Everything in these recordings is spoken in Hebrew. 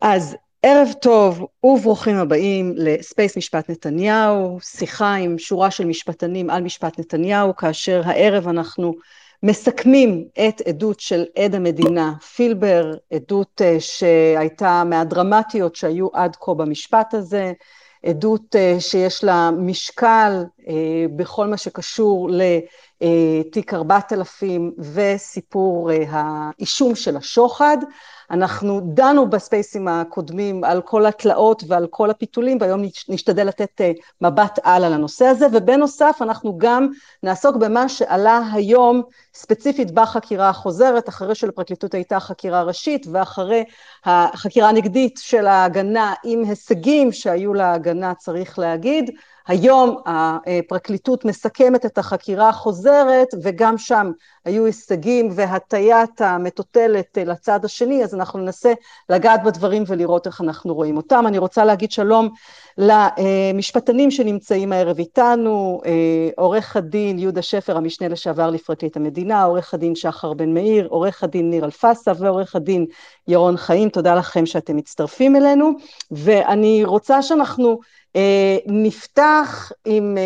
אז ערב טוב וברוכים הבאים לספייס משפט נתניהו, שיחה עם שורה של משפטנים על משפט נתניהו, כאשר הערב אנחנו מסכמים את עדות של עד המדינה. פילבר, עדות אה, שהייתה מהדרמטיות שהיו עד כה במשפט הזה, עדות אה, שיש לה משקל אה, בכל מה שקשור לתיק 4000 וסיפור האישום של השוחד. אנחנו דנו בספייסים הקודמים על כל התלאות ועל כל הפיתולים והיום נשתדל לתת אה, מבט על על הנושא הזה ובנוסף אנחנו גם נעסוק במה שעלה היום ספציפית בחקירה החוזרת אחרי שלפרקליטות הייתה חקירה ראשית ואחרי החקירה הנגדית של ההגנה עם הישגים שהיו להגנה צריך להגיד היום הפרקליטות מסכמת את החקירה החוזרת וגם שם היו הישגים והטיית המטוטלת לצד השני, אז אנחנו ננסה לגעת בדברים ולראות איך אנחנו רואים אותם. אני רוצה להגיד שלום למשפטנים שנמצאים הערב איתנו, עורך הדין יהודה שפר, המשנה לשעבר לפרקליט המדינה, עורך הדין שחר בן מאיר, עורך הדין ניר אלפסה ועורך הדין ירון חיים, תודה לכם שאתם מצטרפים אלינו, ואני רוצה שאנחנו נפתח עם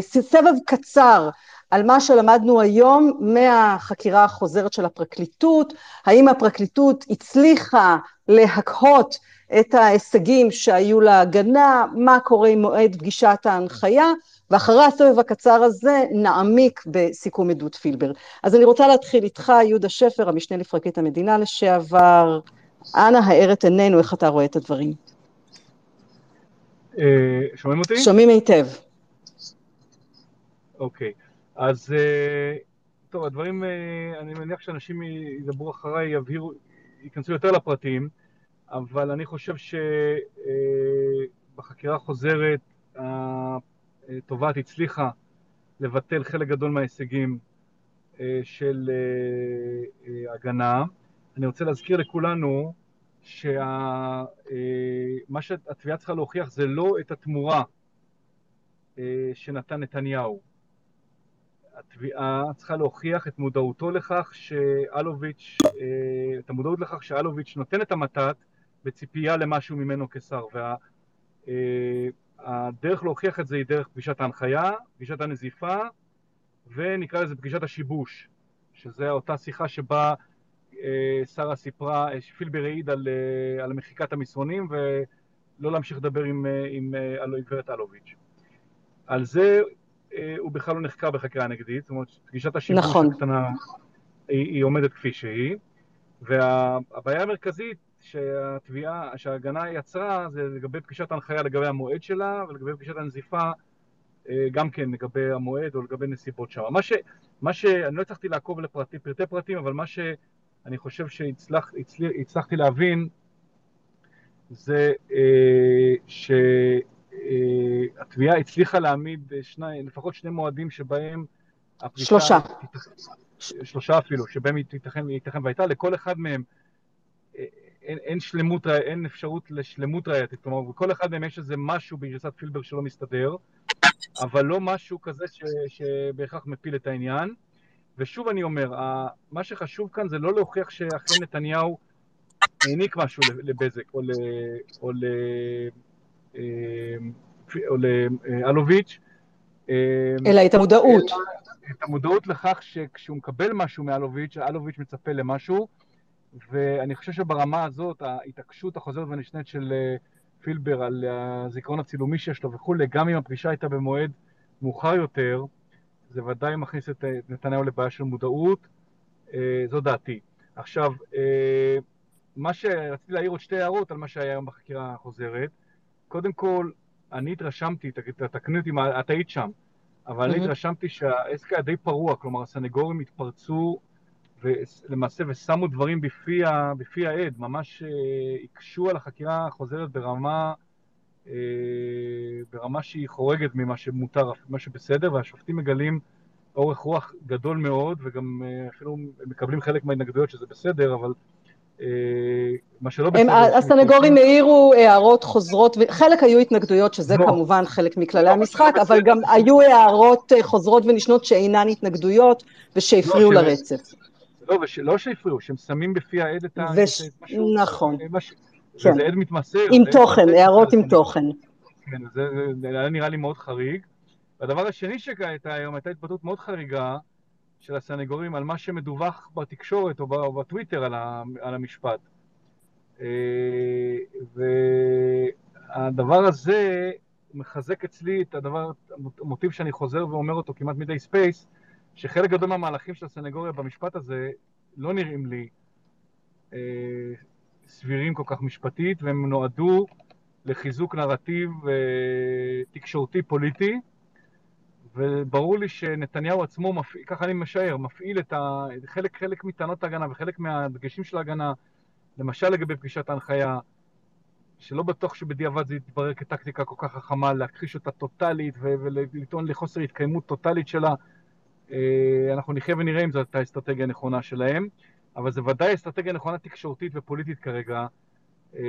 סבב קצר על מה שלמדנו היום מהחקירה החוזרת של הפרקליטות, האם הפרקליטות הצליחה להקהות את ההישגים שהיו להגנה, מה קורה עם מועד פגישת ההנחיה, ואחרי הסבב הקצר הזה נעמיק בסיכום עדות פילבר. אז אני רוצה להתחיל איתך, יהודה שפר, המשנה לפרקליט המדינה לשעבר, אנא האר את עינינו, איך אתה רואה את הדברים? אה, שומעים אותי? שומעים היטב. אוקיי, אז אה, טוב, הדברים, אה, אני מניח שאנשים ידברו אחריי, יבהירו, ייכנסו יותר לפרטים, אבל אני חושב שבחקירה החוזרת התובעת הצליחה לבטל חלק גדול מההישגים של הגנה. אני רוצה להזכיר לכולנו שמה אה, שהתביעה צריכה להוכיח זה לא את התמורה אה, שנתן נתניהו. התביעה צריכה להוכיח את מודעותו לכך שאלוביץ', אה, את המודעות לכך שאלוביץ' נותן את המתת בציפייה למשהו ממנו כשר. והדרך להוכיח את זה היא דרך פגישת ההנחיה, פגישת הנזיפה, ונקרא לזה פגישת השיבוש, שזה אותה שיחה שבה אה, שרה סיפרה, אה, פילבר העיד על, אה, על מחיקת המסרונים ולא להמשיך לדבר עם, עם גברת אלוביץ'. על זה הוא בכלל לא נחקר בחקירה נגדית, זאת אומרת, פגישת השימוש נכון. הקטנה היא, היא עומדת כפי שהיא, והבעיה המרכזית שהתביעה, שההגנה יצרה זה לגבי פגישת ההנחיה לגבי המועד שלה ולגבי פגישת הנזיפה גם כן לגבי המועד או לגבי נסיבות שם. מה ש... מה ש... אני לא הצלחתי לעקוב לפרטי פרטים, אבל מה ש... אני חושב שהצלחתי להבין זה אה, שהתביעה אה, הצליחה להעמיד שני, לפחות שני מועדים שבהם הפרישה... שלושה. תיתכ... שלושה אפילו, שבהם היא תיתכן, ייתכן והייתה, לכל אחד מהם אה, אין, אין שלמות, אין אפשרות לשלמות ראייתית, כלומר, בכל אחד מהם יש איזה משהו בגרסת פילבר שלא מסתדר, אבל לא משהו כזה ש, שבהכרח מפיל את העניין. ושוב אני אומר, מה שחשוב כאן זה לא להוכיח שאכן נתניהו העניק משהו לבזק או, ל, או, ל, אה, או לאלוביץ', אה, אלא את המודעות. את המודעות לכך שכשהוא מקבל משהו מאלוביץ', אלוביץ' מצפה למשהו, ואני חושב שברמה הזאת, ההתעקשות החוזרת ונשנית של אה, פילבר על הזיכרון הצילומי שיש לו וכולי, גם אם הפגישה הייתה במועד מאוחר יותר, זה ודאי מכניס את נתניהו לבעיה של מודעות, אה, זו דעתי. עכשיו, אה, מה שרציתי להעיר עוד שתי הערות על מה שהיה היום בחקירה החוזרת. קודם כל, אני התרשמתי, תקני אותי את היית שם, אבל אני התרשמתי שהעסק היה די פרוע, כלומר הסנגורים התפרצו למעשה ושמו דברים בפי, בפי העד, ממש אה, הקשו על החקירה החוזרת ברמה אה, ברמה שהיא חורגת ממה שמותר, מה שבסדר, והשופטים מגלים אורך רוח גדול מאוד, וגם אה, אפילו מקבלים חלק מההתנגדויות שזה בסדר, אבל אה, מה שלא בסדר... הסנגורים העירו הערות חוזרות, וחלק היו התנגדויות, שזה לא. כמובן חלק מכללי לא, המשחק, אבל גם היו הערות חוזרות ונשנות שאינן התנגדויות, ושהפריעו לרצף. לא, לא שהפריעו, שהם שמים בפי העד את ה... נכון. כן. זה עד מתמסר. עם תוכן, הערות עם תוכן. כן, זה, זה היה נראה לי מאוד חריג. והדבר השני שהייתה היום, הייתה התבטאות מאוד חריגה של הסנגורים על מה שמדווח בתקשורת או בטוויטר על, על המשפט. אה, והדבר הזה מחזק אצלי את הדבר, המוטיב שאני חוזר ואומר אותו כמעט מדי ספייס, שחלק גדול מהמהלכים של הסנגוריה במשפט הזה לא נראים לי אה, סבירים כל כך משפטית, והם נועדו לחיזוק נרטיב אה, תקשורתי פוליטי, וברור לי שנתניהו עצמו, מפעיל, ככה אני משער, מפעיל את ה... חלק, מטענות ההגנה וחלק מהדגשים של ההגנה, למשל לגבי פגישת ההנחיה, שלא בטוח שבדיעבד זה יתברר כטקטיקה כל כך חכמה, להכחיש אותה טוטאלית ולטעון לחוסר התקיימות טוטאלית שלה. אה, אנחנו נחיה ונראה אם זאת האסטרטגיה הנכונה שלהם, אבל זה ודאי אסטרטגיה נכונה תקשורתית ופוליטית כרגע אה,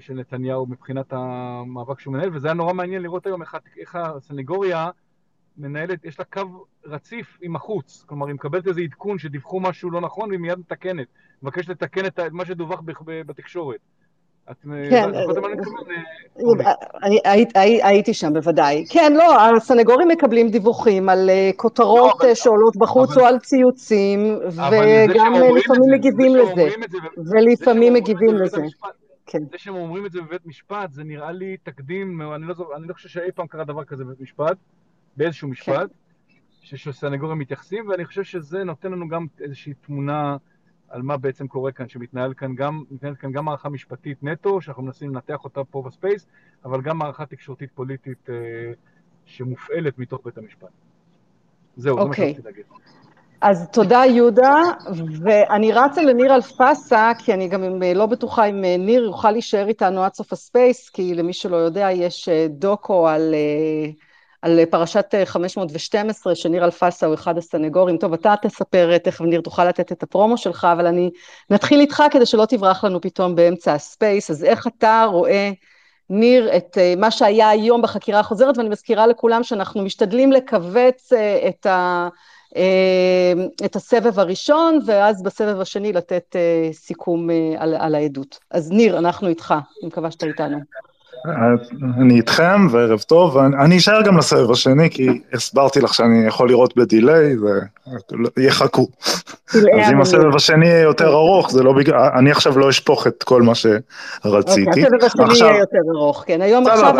של נתניהו מבחינת המאבק שהוא מנהל, וזה היה נורא מעניין לראות היום איך, איך הסנגוריה מנהלת, יש לה קו רציף עם החוץ, כלומר היא מקבלת איזה עדכון שדיווחו משהו לא נכון והיא מיד מתקנת, מבקשת לתקן את מה שדווח בתקשורת. כן, הייתי שם בוודאי. כן, לא, הסנגורים מקבלים דיווחים על אה, כותרות לא, שעולות בחוץ או על ציוצים, וגם לפעמים מגיבים לזה. ולפעמים מגיבים לזה. כן. זה שהם אומרים את זה בבית משפט, זה נראה לי תקדים, אני לא, לא חושב שאי פעם קרה דבר כזה בבית משפט, באיזשהו כן. משפט, שסנגורים מתייחסים, ואני חושב שזה נותן לנו גם איזושהי תמונה על מה בעצם קורה כאן, שמתנהל כאן גם, מתנהלת כאן גם מערכה משפטית נטו, שאנחנו מנסים לנתח אותה פה בספייס, אבל גם מערכה תקשורתית פוליטית אה, שמופעלת מתוך בית המשפט. זהו, okay. זה מה אוקיי. שרציתי להגיד. אז תודה יהודה, ואני רצה לניר אלפסה, כי אני גם אה, לא בטוחה אם אה, ניר יוכל להישאר איתנו עד סוף הספייס, כי למי שלא יודע, יש אה, דוקו על... על פרשת 512, שניר אלפסה הוא אחד הסנגורים. טוב, אתה תספר, תכף ניר תוכל לתת את הפרומו שלך, אבל אני נתחיל איתך כדי שלא תברח לנו פתאום באמצע הספייס. אז איך אתה רואה, ניר, את אה, מה שהיה היום בחקירה החוזרת, ואני מזכירה לכולם שאנחנו משתדלים לכווץ אה, את ה... אה, את הסבב הראשון, ואז בסבב השני לתת סיכום על, על העדות. אז ניר, אנחנו איתך, אני מקווה שאתה איתנו. אני איתכם וערב טוב, אני אשאר גם לסבב השני כי הסברתי לך שאני יכול לראות בדיליי ויחכו. אז אם הסבב השני יהיה יותר ארוך, זה לא בגלל, אני עכשיו לא אשפוך את כל מה שרציתי. אוקיי, הסבב השני יהיה יותר ארוך, כן, היום עכשיו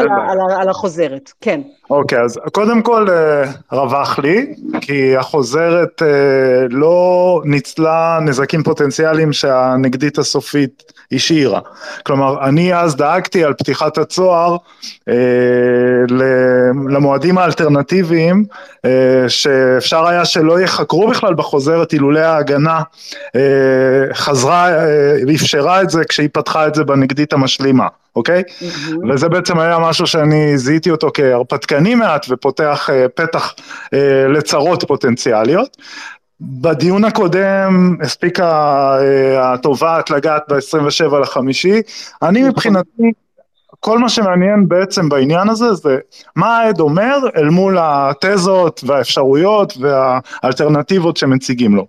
על החוזרת, כן. אוקיי, אז קודם כל אה, רווח לי, כי החוזרת אה, לא ניצלה נזקים פוטנציאליים שהנגדית הסופית השאירה. כלומר, אני אז דאגתי על פתיחת הצוהר אה, למועדים האלטרנטיביים, אה, שאפשר היה שלא יחקרו בכלל בחוזרת אילולא ההגנה אה, חזרה, אה, אפשרה את זה כשהיא פתחה את זה בנגדית המשלימה. אוקיי? Mm-hmm. וזה בעצם היה משהו שאני זיהיתי אותו כהרפתקני מעט ופותח uh, פתח uh, לצרות פוטנציאליות. בדיון הקודם הספיקה התובעת לגעת ב-27 לחמישי, אני נכון. מבחינתי כל מה שמעניין בעצם בעניין הזה זה מה העד אומר אל מול התזות והאפשרויות והאלטרנטיבות שמציגים לו.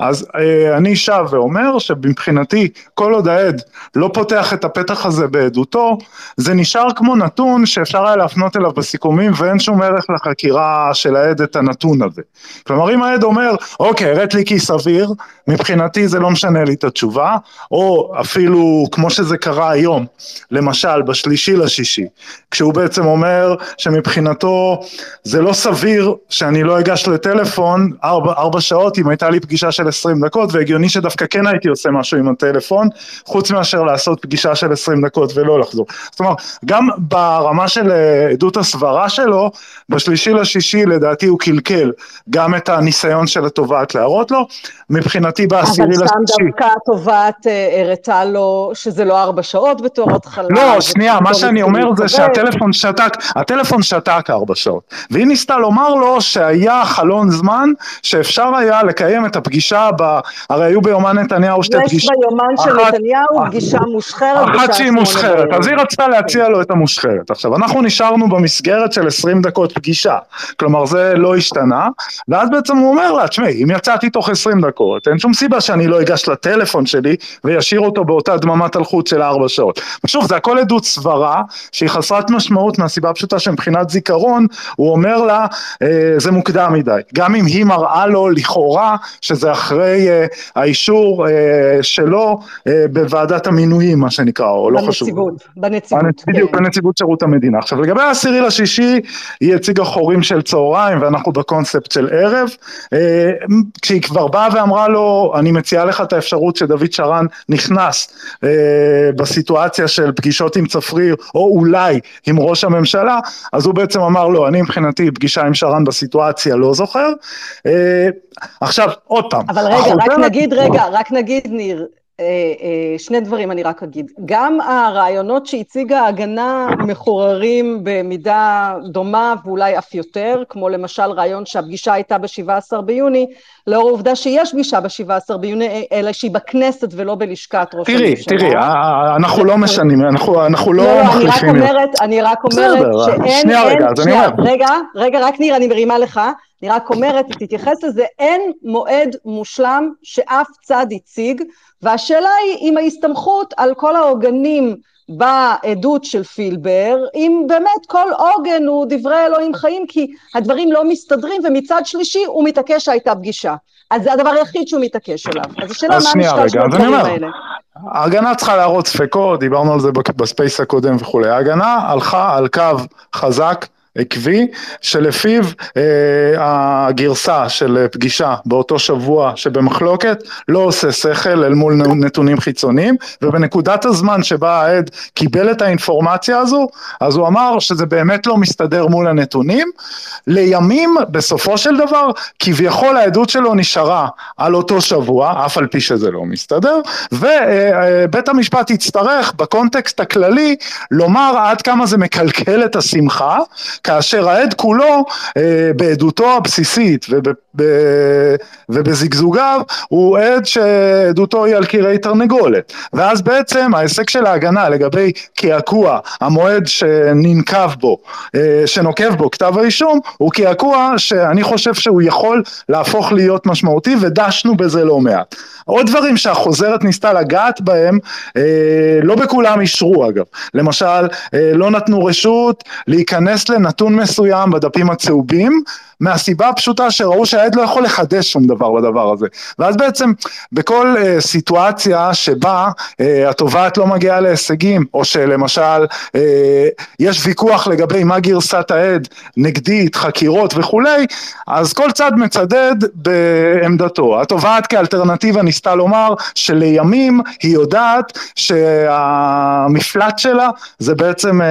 אז אה, אני שב ואומר שמבחינתי כל עוד העד לא פותח את הפתח הזה בעדותו זה נשאר כמו נתון שאפשר היה להפנות אליו בסיכומים ואין שום ערך לחקירה של העד את הנתון הזה. כלומר אם העד אומר אוקיי הראת לי כי סביר מבחינתי זה לא משנה לי את התשובה או אפילו כמו שזה קרה היום למשל בשלישי השלישי לשישי, כשהוא בעצם אומר שמבחינתו זה לא סביר שאני לא אגש לטלפון ארבע, ארבע שעות אם הייתה לי פגישה של עשרים דקות והגיוני שדווקא כן הייתי עושה משהו עם הטלפון חוץ מאשר לעשות פגישה של עשרים דקות ולא לחזור. זאת אומרת גם ברמה של אה, עדות הסברה שלו בשלישי לשישי לדעתי הוא קלקל גם את הניסיון של התובעת להראות לו מבחינתי בעשירי לשישי. אבל שם דווקא התובעת אה, הראתה לו שזה לא ארבע שעות בתור התחלה. לא, שנייה, מה שאני אומר זה שהטלפון שתק, הטלפון שתק ארבע שעות, והיא ניסתה לומר לו שהיה חלון זמן שאפשר היה לקיים את הפגישה, ב... הרי היו ביומן נתניהו שתי פגישות. יש ביומן של נתניהו פגישה מושחרת. אחת שהיא מושחרת, אז היא רצתה להציע לו את המושחרת. עכשיו, אנחנו נשארנו במסגרת של 20 דקות פגישה, כלומר זה לא השתנה, ואז בעצם הוא אומר לה, תשמעי, אם יצאתי תוך 20 דקות, אין שום סיבה שאני לא אגש לטלפון שלי וישאיר אותו באותה דממת אלחוט של 4 שעות. שוב, זה הכל עדות סברה שהיא חסרת משמעות מהסיבה הפשוטה שמבחינת זיכרון הוא אומר לה אה, זה מוקדם מדי, גם אם היא מראה לו לכאורה שזה אחרי אה, האישור אה, שלו בוועדת המינויים מה שנקרא, או לא חשוב. בנציבות, בנציבות. בדיוק, כן. בנציבות שירות המדינה. עכשיו לגבי העשירי לשישי היא הציגה חורים של צהריים ואנחנו בקונספט של ערב, כשהיא כבר באה ואמרה לו אני מציעה לך את האפשרות שדוד שרן נכנס בסיטואציה של פגישות עם צפריר או אולי עם ראש הממשלה, אז הוא בעצם אמר לו, אני מבחינתי פגישה עם שרן בסיטואציה לא זוכר. אה, עכשיו, עוד פעם. אבל רגע, החוזרת... רק נגיד, רגע, רק נגיד, ניר, שני דברים אני רק אגיד. גם הרעיונות שהציגה ההגנה מחוררים במידה דומה ואולי אף יותר, כמו למשל רעיון שהפגישה הייתה ב-17 ביוני, לאור העובדה שיש פגישה ב-17 ביוני, אלא שהיא בכנסת ולא בלשכת ראש תראי, הממשלה. תראי, תראי, אנחנו לא משנים, אנחנו, אנחנו לא, לא מחליפים. לא, אני רק אומרת, אני רק אומרת שאין, שנייה רגע, אז אני אומר. רגע, רגע, רק ניר, אני מרימה לך. אני רק אומרת, תתייחס לזה, אין מועד מושלם שאף צד הציג, והשאלה היא אם ההסתמכות על כל העוגנים בעדות של פילבר, אם באמת כל עוגן הוא דברי אלוהים חיים, כי הדברים לא מסתדרים, ומצד שלישי הוא מתעקש שהייתה פגישה. אז זה הדבר היחיד שהוא מתעקש עליו. אז השאלה מה המשקל של הדברים האלה. ההגנה צריכה להראות ספקות, דיברנו על זה בספייס הקודם וכולי. ההגנה הלכה על קו חזק. עקבי, שלפיו אה, הגרסה של פגישה באותו שבוע שבמחלוקת לא עושה שכל אל מול נתונים חיצוניים, ובנקודת הזמן שבה העד קיבל את האינפורמציה הזו, אז הוא אמר שזה באמת לא מסתדר מול הנתונים. לימים, בסופו של דבר, כביכול העדות שלו נשארה על אותו שבוע, אף על פי שזה לא מסתדר, ובית המשפט יצטרך בקונטקסט הכללי לומר עד כמה זה מקלקל את השמחה כאשר העד כולו אה, בעדותו הבסיסית וב, ב, ובזגזוגיו הוא עד שעדותו היא על קירי תרנגולת. ואז בעצם ההישג של ההגנה לגבי קעקוע המועד שננקב בו אה, שנוקב בו כתב האישום הוא קעקוע שאני חושב שהוא יכול להפוך להיות משמעותי ודשנו בזה לא מעט. עוד דברים שהחוזרת ניסתה לגעת בהם אה, לא בכולם אישרו אגב. למשל אה, לא נתנו רשות להיכנס לנתון נתון מסוים בדפים הצהובים מהסיבה הפשוטה שראו שהעד לא יכול לחדש שום דבר בדבר הזה. ואז בעצם בכל uh, סיטואציה שבה uh, התובעת לא מגיעה להישגים או שלמשל uh, יש ויכוח לגבי מה גרסת העד נגדית חקירות וכולי אז כל צד מצדד בעמדתו. התובעת כאלטרנטיבה ניסתה לומר שלימים היא יודעת שהמפלט שלה זה בעצם uh,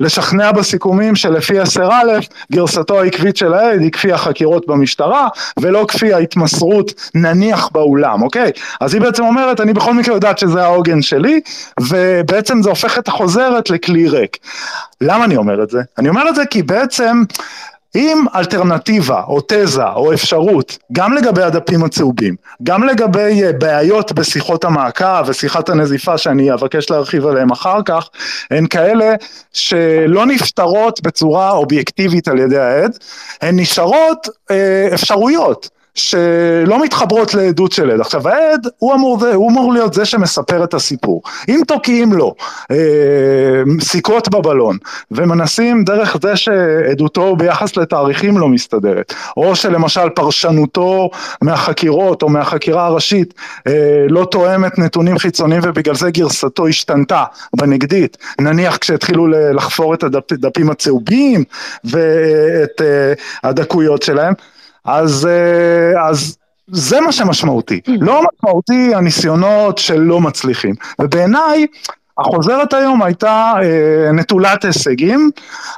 לשכנע בסיכומים שלפי 10 א' גרסתו העקבית של העד היא כפי החקירות במשטרה ולא כפי ההתמסרות נניח באולם, אוקיי? אז היא בעצם אומרת אני בכל מקרה יודעת שזה העוגן שלי ובעצם זה הופך את החוזרת לכלי ריק. למה אני אומר את זה? אני אומר את זה כי בעצם אם אלטרנטיבה או תזה או אפשרות גם לגבי הדפים הצהובים, גם לגבי אה, בעיות בשיחות המעקב ושיחת הנזיפה שאני אבקש להרחיב עליהן אחר כך, הן כאלה שלא נפתרות בצורה אובייקטיבית על ידי העד, הן נשארות אה, אפשרויות. שלא מתחברות לעדות של עד. עכשיו העד הוא אמור, הוא אמור להיות זה שמספר את הסיפור. אם תוקעים לו אה, סיכות בבלון ומנסים דרך זה שעדותו ביחס לתאריכים לא מסתדרת, או שלמשל פרשנותו מהחקירות או מהחקירה הראשית אה, לא תואמת נתונים חיצוניים ובגלל זה גרסתו השתנתה בנגדית, נניח כשהתחילו לחפור את הדפים הצהובים ואת אה, הדקויות שלהם, אז, אה, אז זה מה שמשמעותי, לא משמעותי הניסיונות שלא מצליחים, ובעיניי החוזרת היום הייתה אה, נטולת הישגים,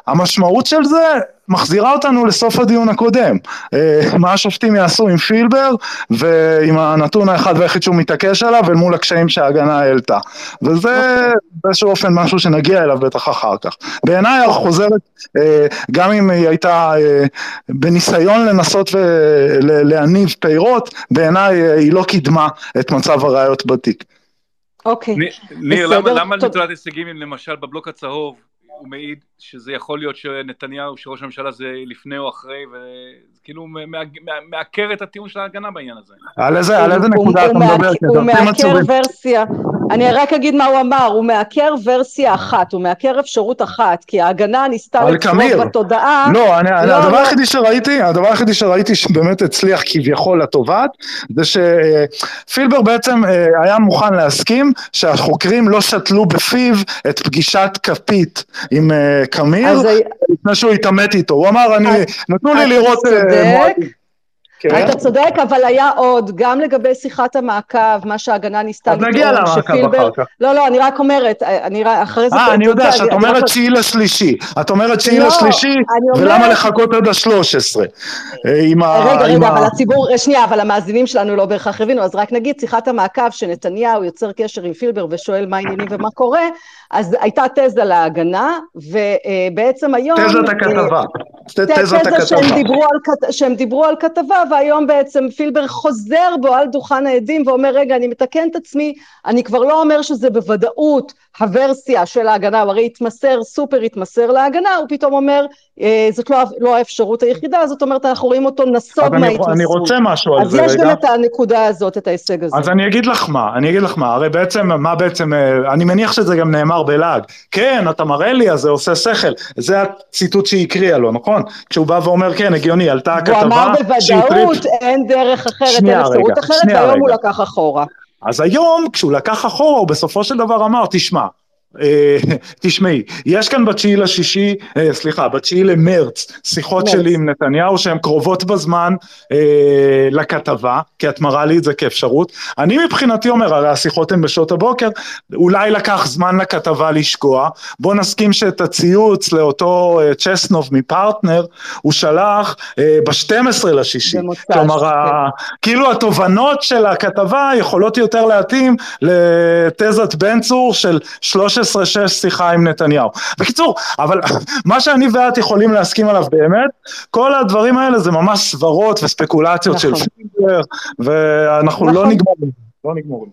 המשמעות של זה מחזירה אותנו לסוף הדיון הקודם, אה, מה השופטים יעשו עם פילבר ועם הנתון האחד והיחיד שהוא מתעקש עליו אל מול הקשיים שההגנה העלתה, וזה באיזשהו אופן משהו שנגיע אליו בטח אחר כך. בעיניי החוזרת, אה, גם אם היא הייתה אה, בניסיון לנסות ולהניב פירות, בעיניי היא לא קידמה את מצב הראיות בתיק. אוקיי. ניר, למה, למה נטולת הישגים אם למשל בבלוק הצהוב הוא מעיד שזה יכול להיות שנתניהו, שראש הממשלה זה לפני או אחרי, וכאילו מעקר את הטיעון של ההגנה בעניין הזה. על איזה, על איזה נקודה אתה מדבר? הוא מעקר ורסיה, אני רק אגיד מה הוא אמר, הוא מעקר ורסיה אחת, הוא מעקר אפשרות אחת, כי ההגנה ניסתה לצרוך בתודעה. לא, אני, לא, הדבר לא. היחידי שראיתי, הדבר היחידי שראיתי שבאמת הצליח כביכול לתובעת, זה שפילבר בעצם אה, היה מוכן להסכים שהחוקרים לא שתלו בפיו את פגישת כפית עם אה, קמיר, לפני שהוא התעמת איתו, הוא אמר, אני, נתנו לי לראות... אה, צודק. כן. היית צודק, אבל היה עוד, גם לגבי שיחת המעקב, מה שההגנה ניסתה לטעון, שפילבר... אז נגיע למעקב אחר כך. לא, לא, אני רק אומרת, אני אחרי זה... אה, אני יודע, שאת אומרת תשיעי לשלישי. את אומרת תשיעי לא, לשלישי, ולמה לחכות עד השלוש עשרה? אה, רגע, רגע, אבל הציבור, שנייה, אבל המאזינים שלנו לא בהכרח הבינו, אז רק נגיד, שיחת המעקב שנתניהו יוצר קשר עם פילבר ושואל מה העניינים ומה קורה, אז הייתה תזה להגנה, ובעצם היום... תזת הכתבה. תזת הכתבה. שהם דיברו על כתבה, והיום בעצם פילבר חוזר בו על דוכן העדים ואומר, רגע, אני מתקן את עצמי, אני כבר לא אומר שזה בוודאות הוורסיה של ההגנה, הוא הרי התמסר, סופר התמסר להגנה, הוא פתאום אומר, אה, זאת לא, לא האפשרות היחידה, זאת אומרת, אנחנו רואים אותו נסוג מההתמסרות. אני רוצה משהו על זה רגע. אז יש גם את הנקודה הזאת, את ההישג הזה. אז אני אגיד לך מה, אני אגיד לך מה, הרי בעצם, מה בעצם, אה, אני מניח שזה גם נאמר בלעג. כן, אתה מראה לי, אז זה עושה שכל. זה הציטוט שהיא הקריאה לו, נכון? כשהוא בא ואומר, כן, הגיוני, עלתה הכתבה... הוא אמר בוודאות, אין דרך אחרת, אין אפשרות אחרת, והיום הוא לקח אחורה. אז היום, כשהוא לקח אחורה, הוא בסופו של דבר אמר, תשמע, תשמעי, יש כאן בתשיעי לשישי, אה, סליחה, בתשיעי למרץ, שיחות שלי עם נתניהו שהן קרובות בזמן אה, לכתבה, כי את מראה לי את זה כאפשרות. אני מבחינתי אומר, הרי השיחות הן בשעות הבוקר, אולי לקח זמן לכתבה לשקוע, בוא נסכים שאת הציוץ לאותו צ'סנוב מפרטנר, הוא שלח ב-12 לשישי. כלומר, כן. כאילו התובנות של הכתבה יכולות יותר להתאים לתזת בן צור של 13 16-6 שיחה עם נתניהו. בקיצור, אבל מה שאני ואת יכולים להסכים עליו באמת, כל הדברים האלה זה ממש סברות וספקולציות נכון. של פילבר, ואנחנו לא נכון. לא נגמור לא נגמור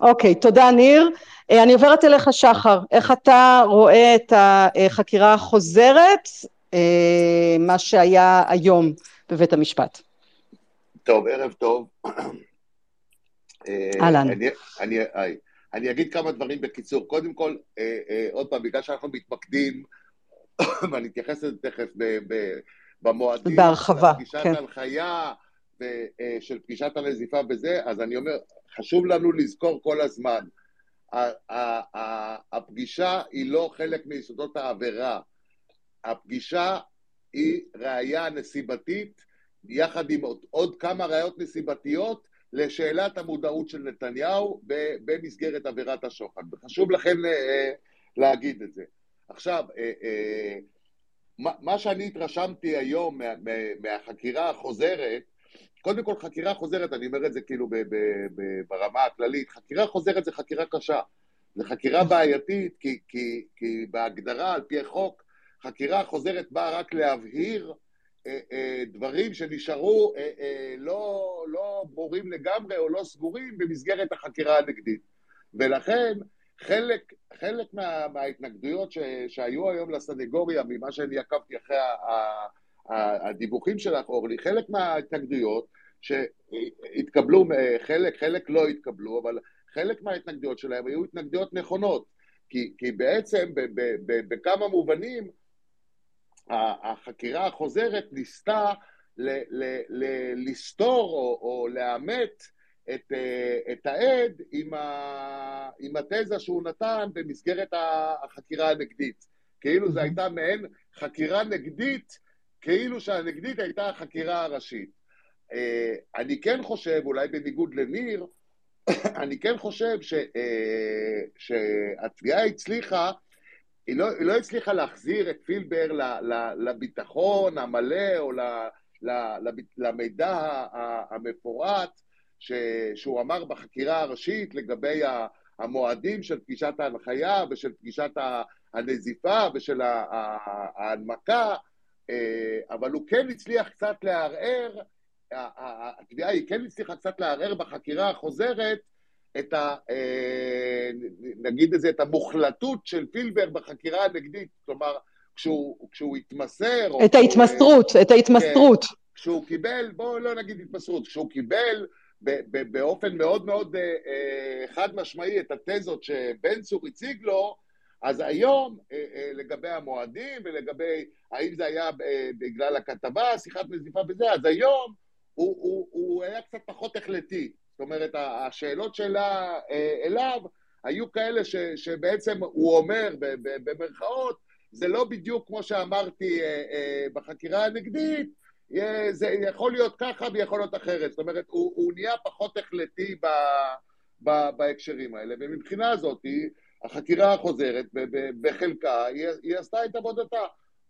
אוקיי, תודה ניר. אה, אני עוברת אליך שחר, איך אתה רואה את החקירה החוזרת, אה, מה שהיה היום בבית המשפט? טוב, ערב טוב. אהלן. אני, אני, אני אגיד כמה דברים בקיצור. קודם כל, אה, אה, עוד פעם, בגלל שאנחנו מתמקדים, ואני אתייחס לזה תכף במועדים, בהרחבה, כן. הנחיה אה, של פגישת הנזיפה בזה, אז אני אומר, חשוב לנו לזכור כל הזמן, הפגישה היא לא חלק מיסודות העבירה, הפגישה היא ראייה נסיבתית, יחד עם עוד, עוד כמה ראיות נסיבתיות, לשאלת המודעות של נתניהו במסגרת עבירת השוחד. וחשוב לכן אה, להגיד את זה. עכשיו, אה, אה, מה שאני התרשמתי היום מהחקירה החוזרת, קודם כל חקירה חוזרת, אני אומר את זה כאילו ברמה הכללית, חקירה חוזרת זה חקירה קשה. זו חקירה בעייתית, כי, כי, כי בהגדרה, על פי החוק, חקירה חוזרת באה רק להבהיר אה, אה, דברים שנשארו אה, לא, לא ברורים לגמרי או לא סגורים במסגרת החקירה הנגדית. ולכן חלק, חלק מה, מההתנגדויות ש, שהיו היום לסנגוריה, ממה שאני עקבתי אחרי הדיווחים שלך, אורלי, חלק מההתנגדויות שהתקבלו, חלק, חלק לא התקבלו, אבל חלק מההתנגדויות שלהם היו התנגדויות נכונות. כי, כי בעצם ב, ב, ב, בכמה מובנים החקירה החוזרת ניסתה לסתור או, או לאמת את, אה, את העד עם, ה, עם התזה שהוא נתן במסגרת החקירה הנגדית. כאילו זו הייתה מעין חקירה נגדית, כאילו שהנגדית הייתה החקירה הראשית. אה, אני כן חושב, אולי בניגוד לניר, אני כן חושב ש, אה, שהתביעה הצליחה, היא לא, היא לא הצליחה להחזיר את פילבר ל, ל, לביטחון המלא או ל, ל, למידע המפורט ש, שהוא אמר בחקירה הראשית לגבי המועדים של פגישת ההנחיה ושל פגישת הנזיפה ושל ההנמקה, אה, אבל הוא כן הצליח קצת לערער, התביעה היא כן הצליחה קצת לערער בחקירה החוזרת את ה... אה, נגיד את זה, את המוחלטות של פילבר בחקירה הנגדית, כלומר, כשהוא, כשהוא התמסר... את ההתמסרות, את ההתמסרות. כן, כשהוא קיבל, בואו לא נגיד התמסרות, כשהוא קיבל באופן מאוד מאוד אה, אה, חד משמעי את התזות שבן צור הציג לו, אז היום אה, לגבי המועדים ולגבי האם זה היה בגלל הכתבה, שיחת נזיפה וזה, אז היום הוא, הוא, הוא היה קצת פחות החלטי. זאת אומרת, השאלות שלה אליו היו כאלה ש, שבעצם הוא אומר במרכאות, זה לא בדיוק כמו שאמרתי בחקירה הנגדית, זה יכול להיות ככה ויכול להיות אחרת, זאת אומרת, הוא, הוא נהיה פחות החלטי ב, ב, בהקשרים האלה, ומבחינה הזאת, החקירה החוזרת בחלקה, היא, היא עשתה את עבודתה.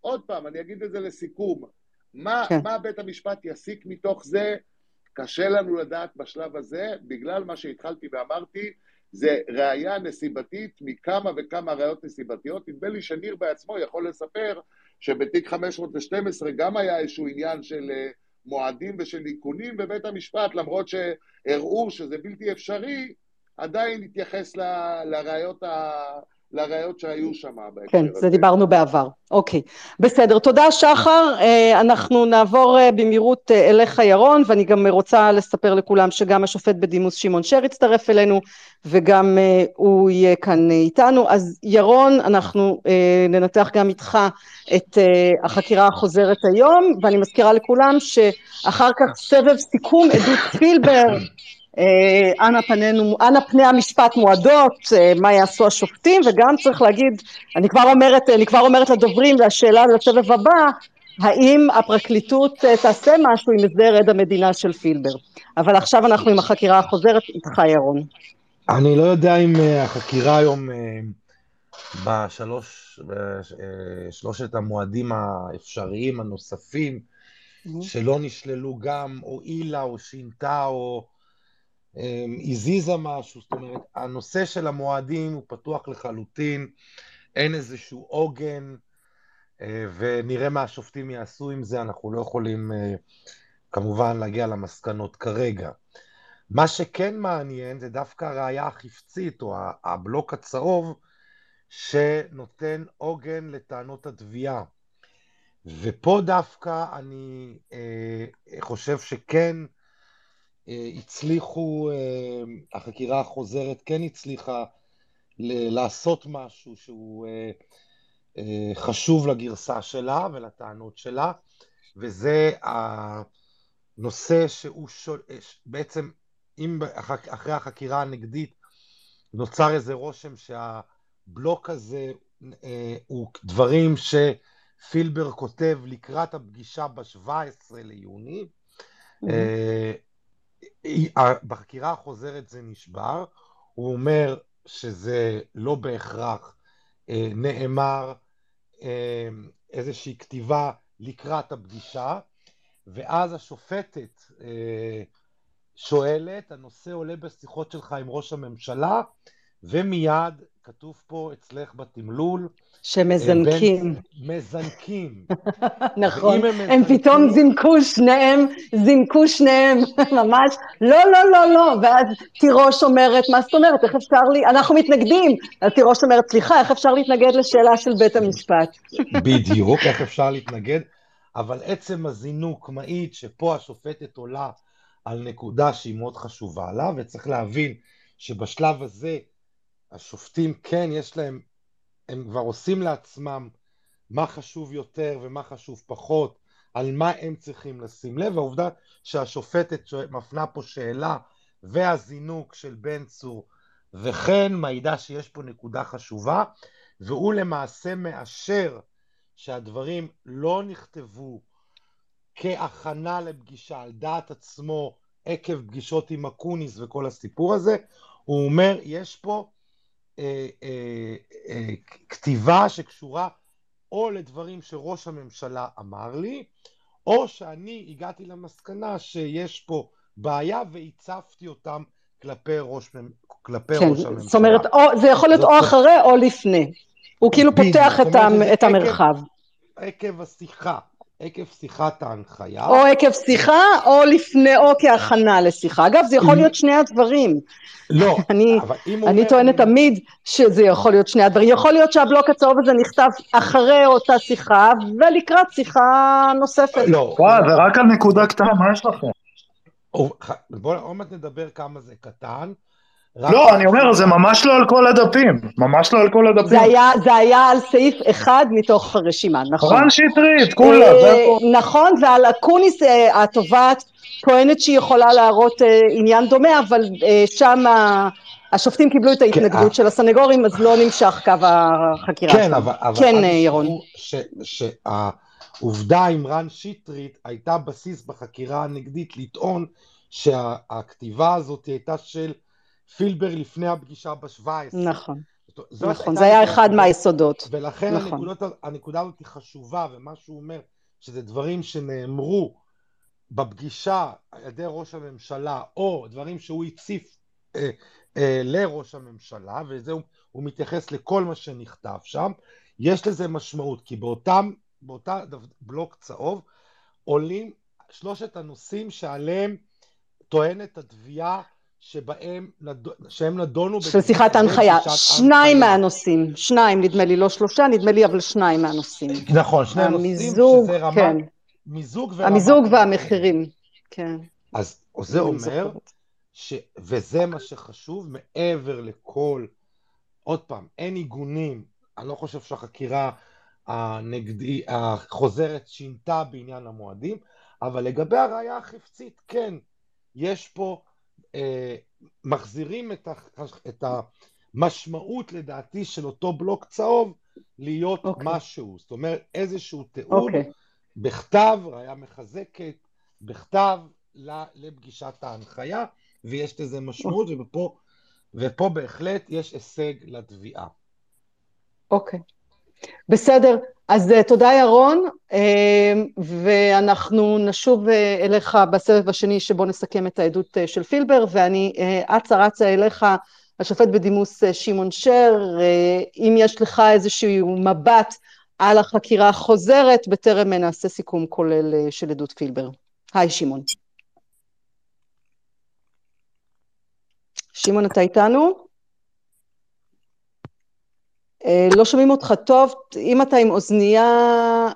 עוד פעם, אני אגיד את זה לסיכום, מה, כן. מה בית המשפט יסיק מתוך זה? קשה לנו לדעת בשלב הזה, בגלל מה שהתחלתי ואמרתי, זה ראייה נסיבתית מכמה וכמה ראיות נסיבתיות. נדמה לי שניר בעצמו יכול לספר שבתיק 512 גם היה איזשהו עניין של אה, מועדים ושל איכונים בבית המשפט, למרות שהראו שזה בלתי אפשרי, עדיין התייחס ל, לראיות, ה, לראיות שהיו שם כן, הזה. זה דיברנו בעבר. אוקיי, בסדר. תודה שחר. אה, אנחנו נעבור אה, במהירות אליך ירון, ואני גם רוצה לספר לכולם שגם השופט בדימוס שמעון שר יצטרף אלינו, וגם הוא יהיה כאן איתנו. אז ירון, אנחנו ננתח גם איתך את החקירה החוזרת היום, ואני מזכירה לכולם שאחר כך סבב סיכום עדות פילבר, אנה פנינו, אנה פני המשפט מועדות, uh, מה יעשו השופטים, וגם צריך להגיד, אני כבר אומרת, אני כבר אומרת לדוברים, והשאלה לסבב הבא, האם הפרקליטות uh, תעשה משהו עם הסדר עד המדינה של פילבר. אבל עכשיו אנחנו עם החקירה החוזרת, איתך ירון. אני לא יודע אם החקירה היום בשלוש, בשלושת המועדים האפשריים הנוספים, mm-hmm. שלא נשללו גם, הועילה או שינתה או הזיזה משהו, זאת אומרת, הנושא של המועדים הוא פתוח לחלוטין, אין איזשהו עוגן, uh, ונראה מה השופטים יעשו עם זה, אנחנו לא יכולים uh, כמובן להגיע למסקנות כרגע. מה שכן מעניין זה דווקא הראייה החפצית, או הבלוק הצהוב, שנותן עוגן לטענות התביעה. ופה דווקא אני אה, חושב שכן אה, הצליחו, אה, החקירה החוזרת כן הצליחה לעשות משהו שהוא אה, אה, חשוב לגרסה שלה ולטענות שלה, וזה הנושא שהוא שול, אה, בעצם, אם אחרי החקירה הנגדית נוצר איזה רושם שה... הבלוק הזה אה, הוא דברים שפילבר כותב לקראת הפגישה ב-17 ליוני. Mm-hmm. בחקירה החוזרת זה נשבר, הוא אומר שזה לא בהכרח אה, נאמר אה, איזושהי כתיבה לקראת הפגישה, ואז השופטת אה, שואלת, הנושא עולה בשיחות שלך עם ראש הממשלה, ומיד כתוב פה אצלך בתמלול. שמזנקים. מזנקים. נכון, הם, הם פתאום זינקו שניהם, זינקו שניהם, ממש, לא, לא, לא, לא, ואז תירוש אומרת, מה זאת אומרת, איך אפשר לי, אנחנו מתנגדים, אז תירוש אומרת, סליחה, איך אפשר להתנגד לשאלה של בית המשפט? בדיוק, איך אפשר להתנגד, אבל עצם הזינוק מעיד שפה השופטת עולה על נקודה שהיא מאוד חשובה לה, וצריך להבין שבשלב הזה, השופטים כן יש להם, הם כבר עושים לעצמם מה חשוב יותר ומה חשוב פחות, על מה הם צריכים לשים לב, והעובדה שהשופטת מפנה פה שאלה והזינוק של בן צור וכן מעידה שיש פה נקודה חשובה, והוא למעשה מאשר שהדברים לא נכתבו כהכנה לפגישה על דעת עצמו עקב פגישות עם אקוניס וכל הסיפור הזה, הוא אומר, יש פה אה, אה, אה, כתיבה שקשורה או לדברים שראש הממשלה אמר לי, או שאני הגעתי למסקנה שיש פה בעיה והצפתי אותם כלפי ראש, כלפי כן, ראש הממשלה. זאת אומרת, או, זה יכול להיות או אחרי או לפני. הוא כאילו פותח את, את המרחב. עקב השיחה. עקב שיחת ההנחיה. או עקב שיחה, או לפני, או כהכנה לשיחה. אגב, זה יכול להיות שני הדברים. לא, אני, אבל אם אני אומר... טוענת תמיד שזה יכול להיות שני הדברים. יכול להיות שהבלוק הצהוב הזה נכתב אחרי אותה שיחה, ולקראת שיחה נוספת. לא. וואי, זה רק על נקודה קטנה, מה יש לכם? בואו עוד מעט נדבר כמה זה קטן. לא, אני אומר, זה ממש לא על כל הדפים, ממש לא על כל הדפים. זה היה, זה היה על סעיף אחד מתוך הרשימה, נכון. רן שטרית, כולה, זה אה, נכון, ועל אקוניס אה, התובעת טוענת שהיא יכולה להראות אה, עניין דומה, אבל שם השופטים קיבלו את ההתנגדות כן, של הסנגורים, אז לא נמשך קו החקירה. כן, אבל... כן, ירון. שהעובדה עם רן שטרית הייתה בסיס בחקירה הנגדית לטעון שהכתיבה הזאת הייתה של פילבר לפני הפגישה ב-17. נכון, נכון, זה היה אחד מהיסודות. ולכן נכון. הנקודות, הנקודה הזאת היא חשובה, ומה שהוא אומר, שזה דברים שנאמרו בפגישה על ידי ראש הממשלה, או דברים שהוא הציף אה, אה, לראש הממשלה, וזה הוא, הוא מתייחס לכל מה שנכתב שם, יש לזה משמעות, כי באותם, באותה בלוק צהוב עולים שלושת הנושאים שעליהם טוענת התביעה שבהם, שהם נדונו... של שיחת ההנחיה, שניים מהנושאים, שניים נדמה לי, לא שלושה, נדמה לי אבל שניים מהנושאים. נכון, שני הנושאים, שזה רמה, כן. מיזוג ורמת... המיזוג והמחירים, כן. אז זה אומר, ש... וזה מה שחשוב, מעבר לכל, עוד פעם, אין עיגונים, אני לא חושב שהחקירה הנגדי, החוזרת שינתה בעניין המועדים, אבל לגבי הראייה החפצית, כן, יש פה מחזירים את, ה, את המשמעות לדעתי של אותו בלוק צהוב להיות okay. אוקיי. משהו, זאת אומרת איזשהו תיעוד okay. אוקיי. בכתב, ראיה מחזקת, בכתב לפגישת ההנחיה, ויש לזה משמעות, okay. ופה, ופה בהחלט יש הישג לתביעה. אוקיי. Okay. בסדר, אז אה, תודה ירון, אה, ואנחנו נשוב אה, אליך בסבב השני שבו נסכם את העדות של פילבר, ואני אצה רצה אליך, השופט בדימוס שמעון שר, אם יש לך איזשהו מבט על החקירה החוזרת, בטרם נעשה סיכום כולל של עדות פילבר. היי שמעון. שמעון, אתה איתנו? אה, לא שומעים אותך טוב, אם אתה עם אוזנייה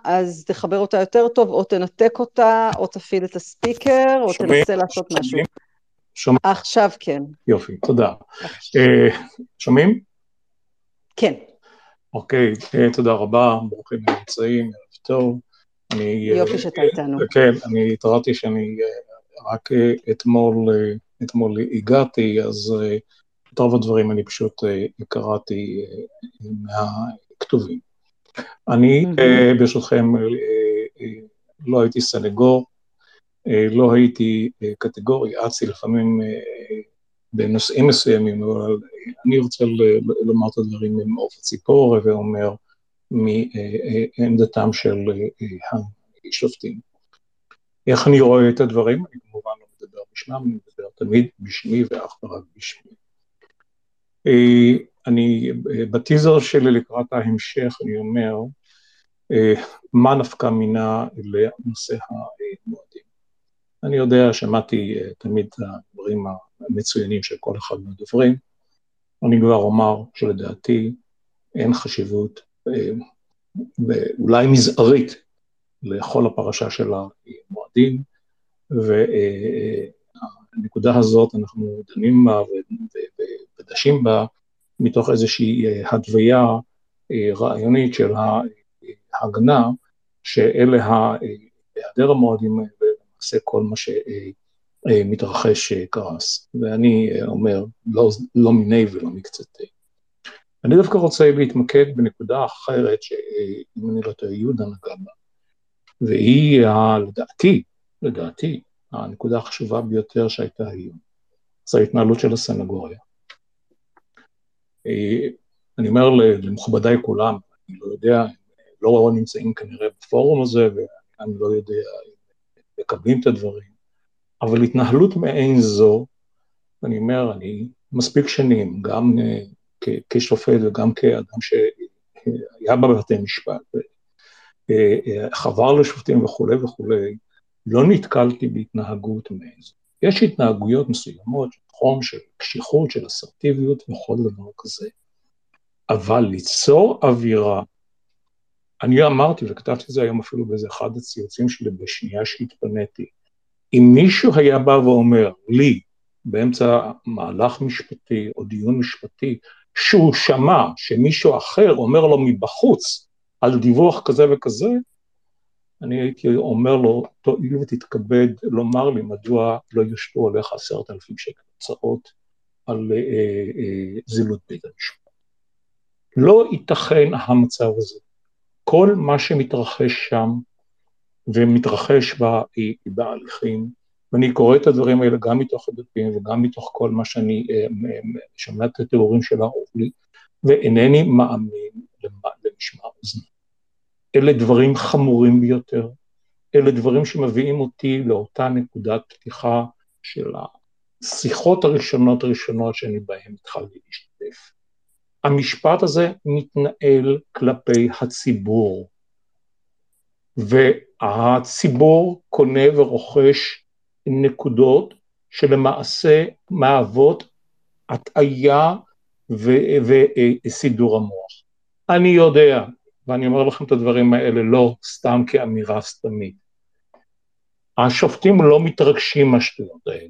אז תחבר אותה יותר טוב, או תנתק אותה, או תפעיל את הספיקר, או שומעים? תנסה לעשות שומעים? משהו. שומעים? עכשיו כן. יופי, תודה. אה, שומעים? כן. אוקיי, אה, תודה רבה, ברוכים נמצאים, ערב טוב. אני, יופי שאתה איתנו. כן, אני התרעתי שאני רק אתמול, אתמול הגעתי, אז את רוב הדברים אני פשוט אה, קראתי אה, מהכתובים. אני אה, ברשותכם לא הייתי סנגור, לא הייתי קטגורי, אצי לפעמים בנושאים מסוימים, אבל אני רוצה לומר את הדברים ממעוף הציפור, ואומר מעמדתם של השופטים. איך אני רואה את הדברים? אני כמובן לא מדבר בשמם, אני מדבר תמיד בשמי ואך ורק בשמי. אה, אני, אה, בטיזר שלי לקראת ההמשך אני אומר, אה, מה נפקא מינה לנושא המועדים. אני יודע, שמעתי תמיד את הדברים המצוינים של כל אחד מהדוברים, אני כבר אומר שלדעתי אין חשיבות, אולי מזערית, לכל הפרשה של המועדים, והנקודה הזאת אנחנו דנים בה ודשים בה מתוך איזושהי אה, התוויה אה, רעיונית של ההגנה, שאלה היעדר המועדים ולמעשה כל מה שמתרחש קרס. ואני אומר, לא, לא מיני ולא מקצתי. אני דווקא רוצה להתמקד בנקודה אחרת, שאם אני לא טועה, יהודה נגע בה, והיא, לדעתי, לדעתי, הנקודה החשובה ביותר שהייתה היום, זה ההתנהלות של הסנגוריה. אה, אני אומר למכובדיי כולם, אני לא יודע, לא נמצאים כנראה בפורום הזה, ואני לא יודע אם מקבלים את הדברים, אבל התנהלות מעין זו, אני אומר, אני מספיק שנים, גם uh, כשופט וגם כאדם שהיה בבתי משפט, uh, חבר לשופטים וכולי וכולי, לא נתקלתי בהתנהגות מעין זו. יש התנהגויות מסוימות, חום, של קשיחות, של אסרטיביות וכל דבר כזה. אבל ליצור אווירה, אני אמרתי וכתבתי את זה היום אפילו באיזה אחד הציוצים שלי בשנייה שהתפניתי, אם מישהו היה בא ואומר לי, באמצע מהלך משפטי או דיון משפטי, שהוא שמע שמישהו אחר אומר לו מבחוץ על דיווח כזה וכזה, אני הייתי אומר לו, תואיל ותתכבד לומר לי מדוע לא יושתו עליך עשרת אלפים שקל הוצאות על אה, אה, זילות בית המשפט. לא ייתכן המצב הזה. כל מה שמתרחש שם ומתרחש בהליכים, ואני קורא את הדברים האלה גם מתוך הדפים וגם מתוך כל מה שאני אה, שומע את התיאורים של האורלי, ואינני מאמין למשמע אוזני. אלה דברים חמורים ביותר, אלה דברים שמביאים אותי לאותה נקודת פתיחה של השיחות הראשונות הראשונות שאני בהן התחלתי להשתתף. המשפט הזה מתנהל כלפי הציבור, והציבור קונה ורוכש נקודות שלמעשה מהוות הטעיה וסידור המוח. אני יודע, ואני אומר לכם את הדברים האלה לא סתם כאמירה סתמית, השופטים לא מתרגשים מהשטויות האלה,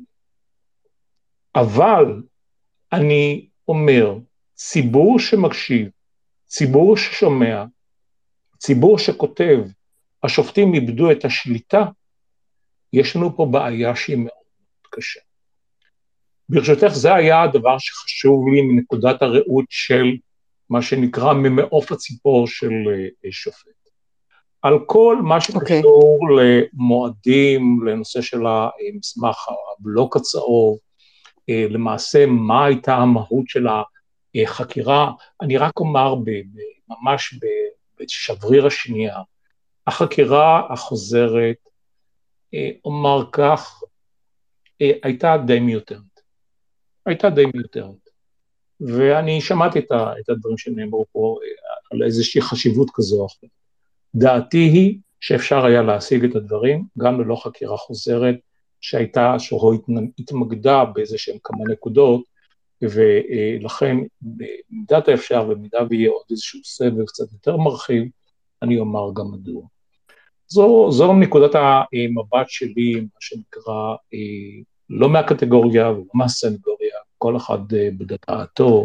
אבל אני אומר, ציבור שמקשיב, ציבור ששומע, ציבור שכותב, השופטים איבדו את השליטה, יש לנו פה בעיה שהיא מאוד קשה. ברשותך, זה היה הדבר שחשוב לי מנקודת הראות של מה שנקרא ממעוף הציפור של אה, שופט. על כל מה שקשור okay. אוקיי. למועדים, לנושא של המסמך, הבלוק הצהוב, למעשה מה הייתה המהות של החקירה, אני רק אומר ממש בשבריר השנייה, החקירה החוזרת, אה, אומר כך, הייתה די מיותרת. הייתה די מיותרת. ואני שמעתי את, הדברים שנאמרו פה אה, על איזושהי חשיבות כזו או אחרת. דעתי היא שאפשר היה להשיג את הדברים גם ללא חקירה חוזרת שהייתה, שהוא התמקדה באיזה שהם כמה נקודות, ולכן במידת האפשר, במידה ויהיה עוד איזשהו סבב קצת יותר מרחיב, אני אומר גם מדוע. זו, זו נקודת המבט שלי, מה שנקרא, אה, לא מהקטגוריה ולא מהסנגוריה, כל אחד אה, בדעתו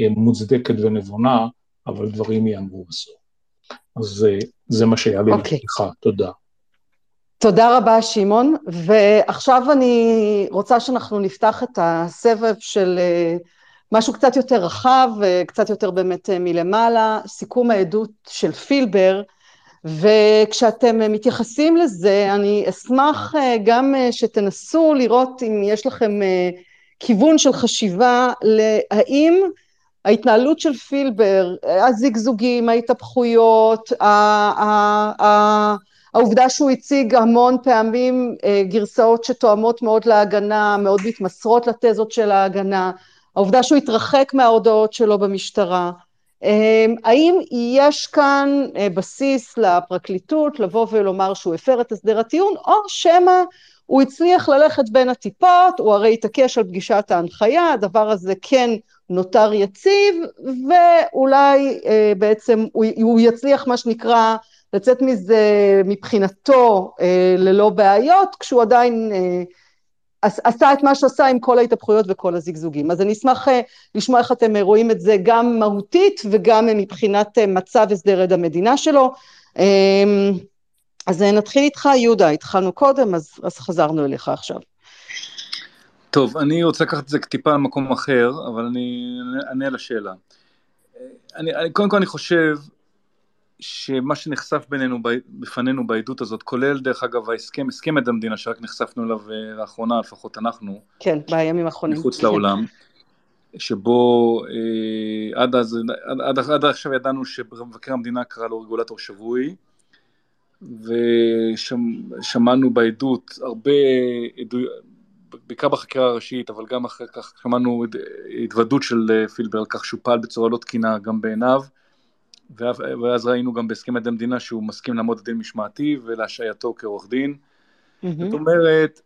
אה, מוצדקת ונבונה, אבל דברים יאמרו בסוף. אז זה מה שהיה לי okay. אוקיי. לפתיחה, תודה. תודה רבה, שמעון. ועכשיו אני רוצה שאנחנו נפתח את הסבב של משהו קצת יותר רחב, קצת יותר באמת מלמעלה, סיכום העדות של פילבר, וכשאתם מתייחסים לזה, אני אשמח גם שתנסו לראות אם יש לכם כיוון של חשיבה להאם ההתנהלות של פילבר, הזיגזוגים, ההתהפכויות, העובדה שהוא הציג המון פעמים אה, גרסאות שתואמות מאוד להגנה, מאוד מתמסרות לתזות של ההגנה, העובדה שהוא התרחק מההודעות שלו במשטרה, אה, האם יש כאן אה, בסיס לפרקליטות לבוא ולומר שהוא הפר את הסדר הטיעון, או שמא הוא הצליח ללכת בין הטיפות, הוא הרי התעקש על פגישת ההנחיה, הדבר הזה כן נותר יציב, ואולי בעצם הוא, הוא יצליח מה שנקרא לצאת מזה מבחינתו אה, ללא בעיות, כשהוא עדיין אה, עשה את מה שעשה עם כל ההתהפכויות וכל הזיגזוגים. אז אני אשמח אה, לשמוע איך אתם רואים את זה גם מהותית וגם מבחינת מצב הסדר עד המדינה שלו. אה, אז נתחיל איתך, יהודה, התחלנו קודם, אז, אז חזרנו אליך עכשיו. טוב, אני רוצה לקחת את זה טיפה למקום אחר, אבל אני אענה על השאלה. אני, אני, קודם כל אני חושב שמה שנחשף בינינו, בפנינו בעדות הזאת, כולל דרך אגב ההסכם, הסכם עד המדינה שרק נחשפנו אליו אה, לאחרונה, לפחות אנחנו. כן, בימים האחרונים. מחוץ כן. לעולם. שבו אה, עד, אז, עד, עד, עד עכשיו ידענו שמבקר המדינה קרא לו רגולטור שבוי, ושמענו בעדות הרבה עדויות, בעיקר בחקירה הראשית, אבל גם אחר כך שמענו התוודות של אה, פילבר על כך שהוא פעל בצורה לא תקינה גם בעיניו, ואז ראינו גם בהסכם עדי המדינה שהוא מסכים לעמוד לדין משמעתי ולהשעייתו כעורך דין. Mm-hmm. זאת אומרת,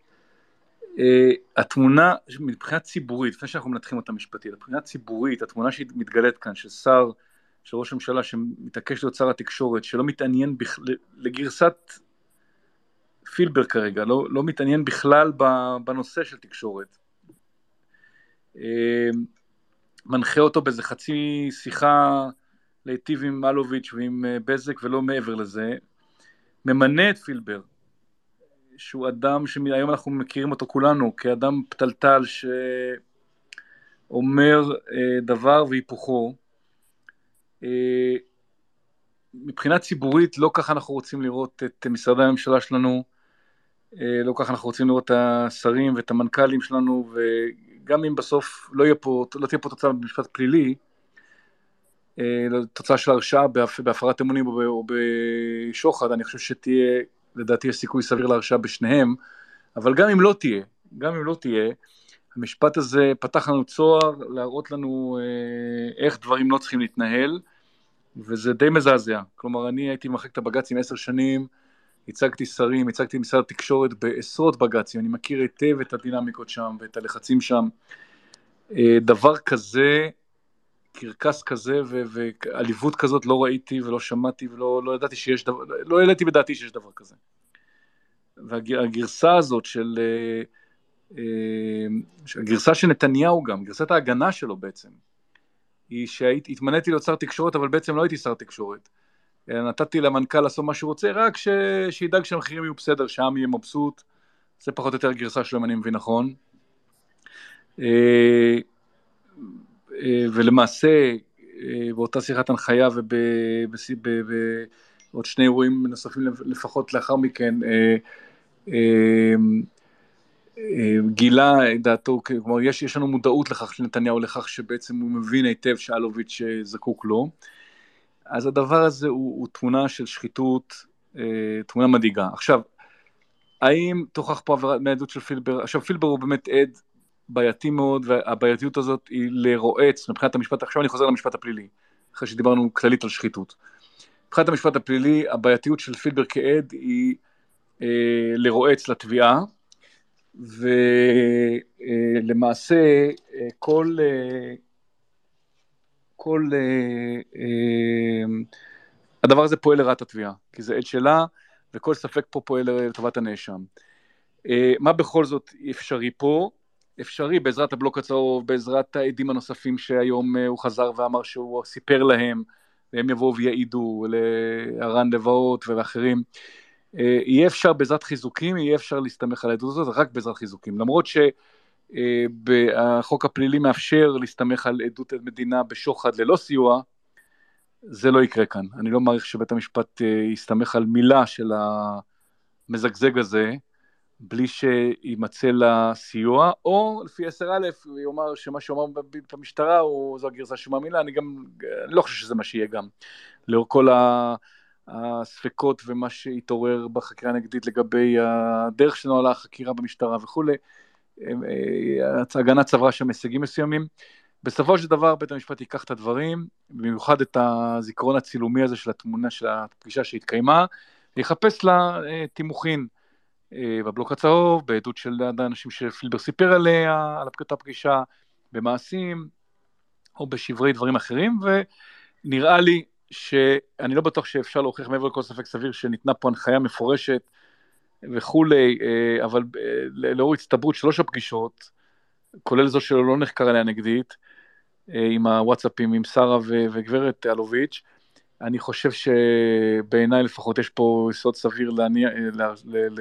אה, התמונה מבחינה ציבורית, לפני שאנחנו מנתחים אותה משפטית, מבחינה ציבורית, התמונה שמתגלית כאן של שר, של ראש הממשלה שמתעקש להיות שר התקשורת, שלא מתעניין בכ... לגרסת פילבר כרגע, לא, לא מתעניין בכלל בנושא של תקשורת. אה, מנחה אותו באיזה חצי שיחה להיטיב עם אלוביץ' ועם אה, בזק ולא מעבר לזה, ממנה את פילבר, שהוא אדם שהיום אנחנו מכירים אותו כולנו כאדם פתלתל שאומר אה, דבר והיפוכו. מבחינה ציבורית לא ככה אנחנו רוצים לראות את משרדי הממשלה שלנו, אה, לא ככה אנחנו רוצים לראות את השרים ואת המנכ"לים שלנו, וגם אם בסוף לא, פה, לא תהיה פה תוצאה במשפט פלילי, אה, תוצאה של הרשעה בהפרת אמונים או בשוחד, אני חושב שתהיה, לדעתי יש סיכוי סביר להרשעה בשניהם, אבל גם אם לא תהיה, גם אם לא תהיה, המשפט הזה פתח לנו צוהר להראות לנו אה, איך דברים לא צריכים להתנהל, וזה די מזעזע. כלומר, אני הייתי במחלקת הבג"צים עשר שנים, הצגתי שרים, הצגתי משרד התקשורת בעשרות בג"צים, אני מכיר היטב את הדינמיקות שם ואת הלחצים שם. אה, דבר כזה, קרקס כזה ועליבות כזאת לא ראיתי ולא שמעתי ולא לא ידעתי שיש דבר, לא העליתי בדעתי שיש דבר כזה. והגרסה הזאת של, אה, אה, הגרסה של נתניהו גם, גרסת ההגנה שלו בעצם, היא שהתמניתי להיות שר תקשורת אבל בעצם לא הייתי שר תקשורת. נתתי למנכ"ל לעשות מה שהוא רוצה, רק ש... שידאג שהמחירים יהיו בסדר, שהעם יהיה מבסוט, זה פחות או יותר הגרסה שלו אם אני מבין נכון. אה, ולמעשה, אה, באותה שיחת הנחיה ובעוד שני אירועים נוספים לפחות לאחר מכן, אה, גילה את דעתו, כלומר יש, יש לנו מודעות לכך של נתניהו, לכך שבעצם הוא מבין היטב שאלוביץ' זקוק לו. אז הדבר הזה הוא, הוא תמונה של שחיתות, תמונה מדאיגה. עכשיו, האם תוכח פה עבירה מעדות של פילבר? עכשיו, פילבר הוא באמת עד בעייתי מאוד, והבעייתיות הזאת היא לרועץ מבחינת המשפט, עכשיו אני חוזר למשפט הפלילי, אחרי שדיברנו כללית על שחיתות. מבחינת המשפט הפלילי, הבעייתיות של פילבר כעד היא אה, לרועץ לתביעה, ולמעשה אה, כל... אה, כל... אה, אה, הדבר הזה פועל לרעת התביעה, כי זה עד שלה, וכל ספק פה פועל לטובת הנאשם. אה, מה בכל זאת אפשרי פה? אפשרי בעזרת הבלוק הצהוב, בעזרת העדים הנוספים שהיום הוא חזר ואמר שהוא סיפר להם, והם יבואו ויעידו, להרן לבאות ואחרים. יהיה אפשר בעזרת חיזוקים, יהיה אפשר להסתמך על העדות הזאת, רק בעזרת חיזוקים. למרות ש... החוק הפלילי מאפשר להסתמך על עדות מדינה בשוחד ללא סיוע, זה לא יקרה כאן. אני לא מעריך שבית המשפט אה, יסתמך על מילה של המזגזג הזה, בלי שימצא לה סיוע, או לפי 10א הוא יאמר שמה שאומר במשטרה הוא, זו הגרסה שהוא מאמינה, אני גם, אני לא חושב שזה מה שיהיה גם. לאור כל הספקות ומה שהתעורר בחקירה הנגדית לגבי הדרך שנוהלה החקירה במשטרה וכולי, אה, ההגנה צברה שם הישגים מסוימים. בסופו של דבר בית המשפט ייקח את הדברים, במיוחד את הזיכרון הצילומי הזה של התמונה של הפגישה שהתקיימה, ויחפש לה אה, תימוכין אה, בבלוק הצהוב, בעדות של האנשים שפילבר סיפר עליה, על אותה פגישה, במעשים, או בשברי דברים אחרים, ונראה לי שאני לא בטוח שאפשר להוכיח מעבר לכל ספק סביר שניתנה פה הנחיה מפורשת וכולי, אה, אבל אה, לאור הצטברות שלוש הפגישות, כולל זו שלו לא נחקר עליה נגדית, אה, עם הוואטסאפים עם שרה וגברת אלוביץ', אני חושב שבעיניי לפחות יש פה יסוד סביר להניע, ל, ל, ל,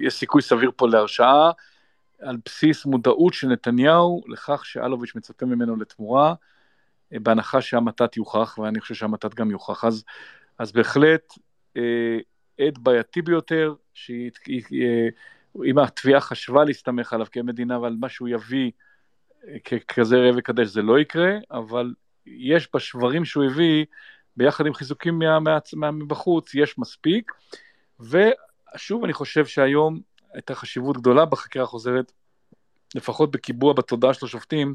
יש סיכוי סביר פה להרשעה, על בסיס מודעות של נתניהו לכך שאלוביץ' מצפה ממנו לתמורה, בהנחה שהמתת יוכח, ואני חושב שהמתת גם יוכח, אז, אז בהחלט עד בעייתי ביותר, שאם התביעה חשבה להסתמך עליו כמדינה ועל מה שהוא יביא ככזה ראה וקדש זה לא יקרה, אבל יש בשברים שהוא הביא, ביחד עם חיזוקים מבחוץ, יש מספיק, ושוב אני חושב שהיום הייתה חשיבות גדולה בחקירה החוזרת, לפחות בקיבוע בתודעה של השופטים,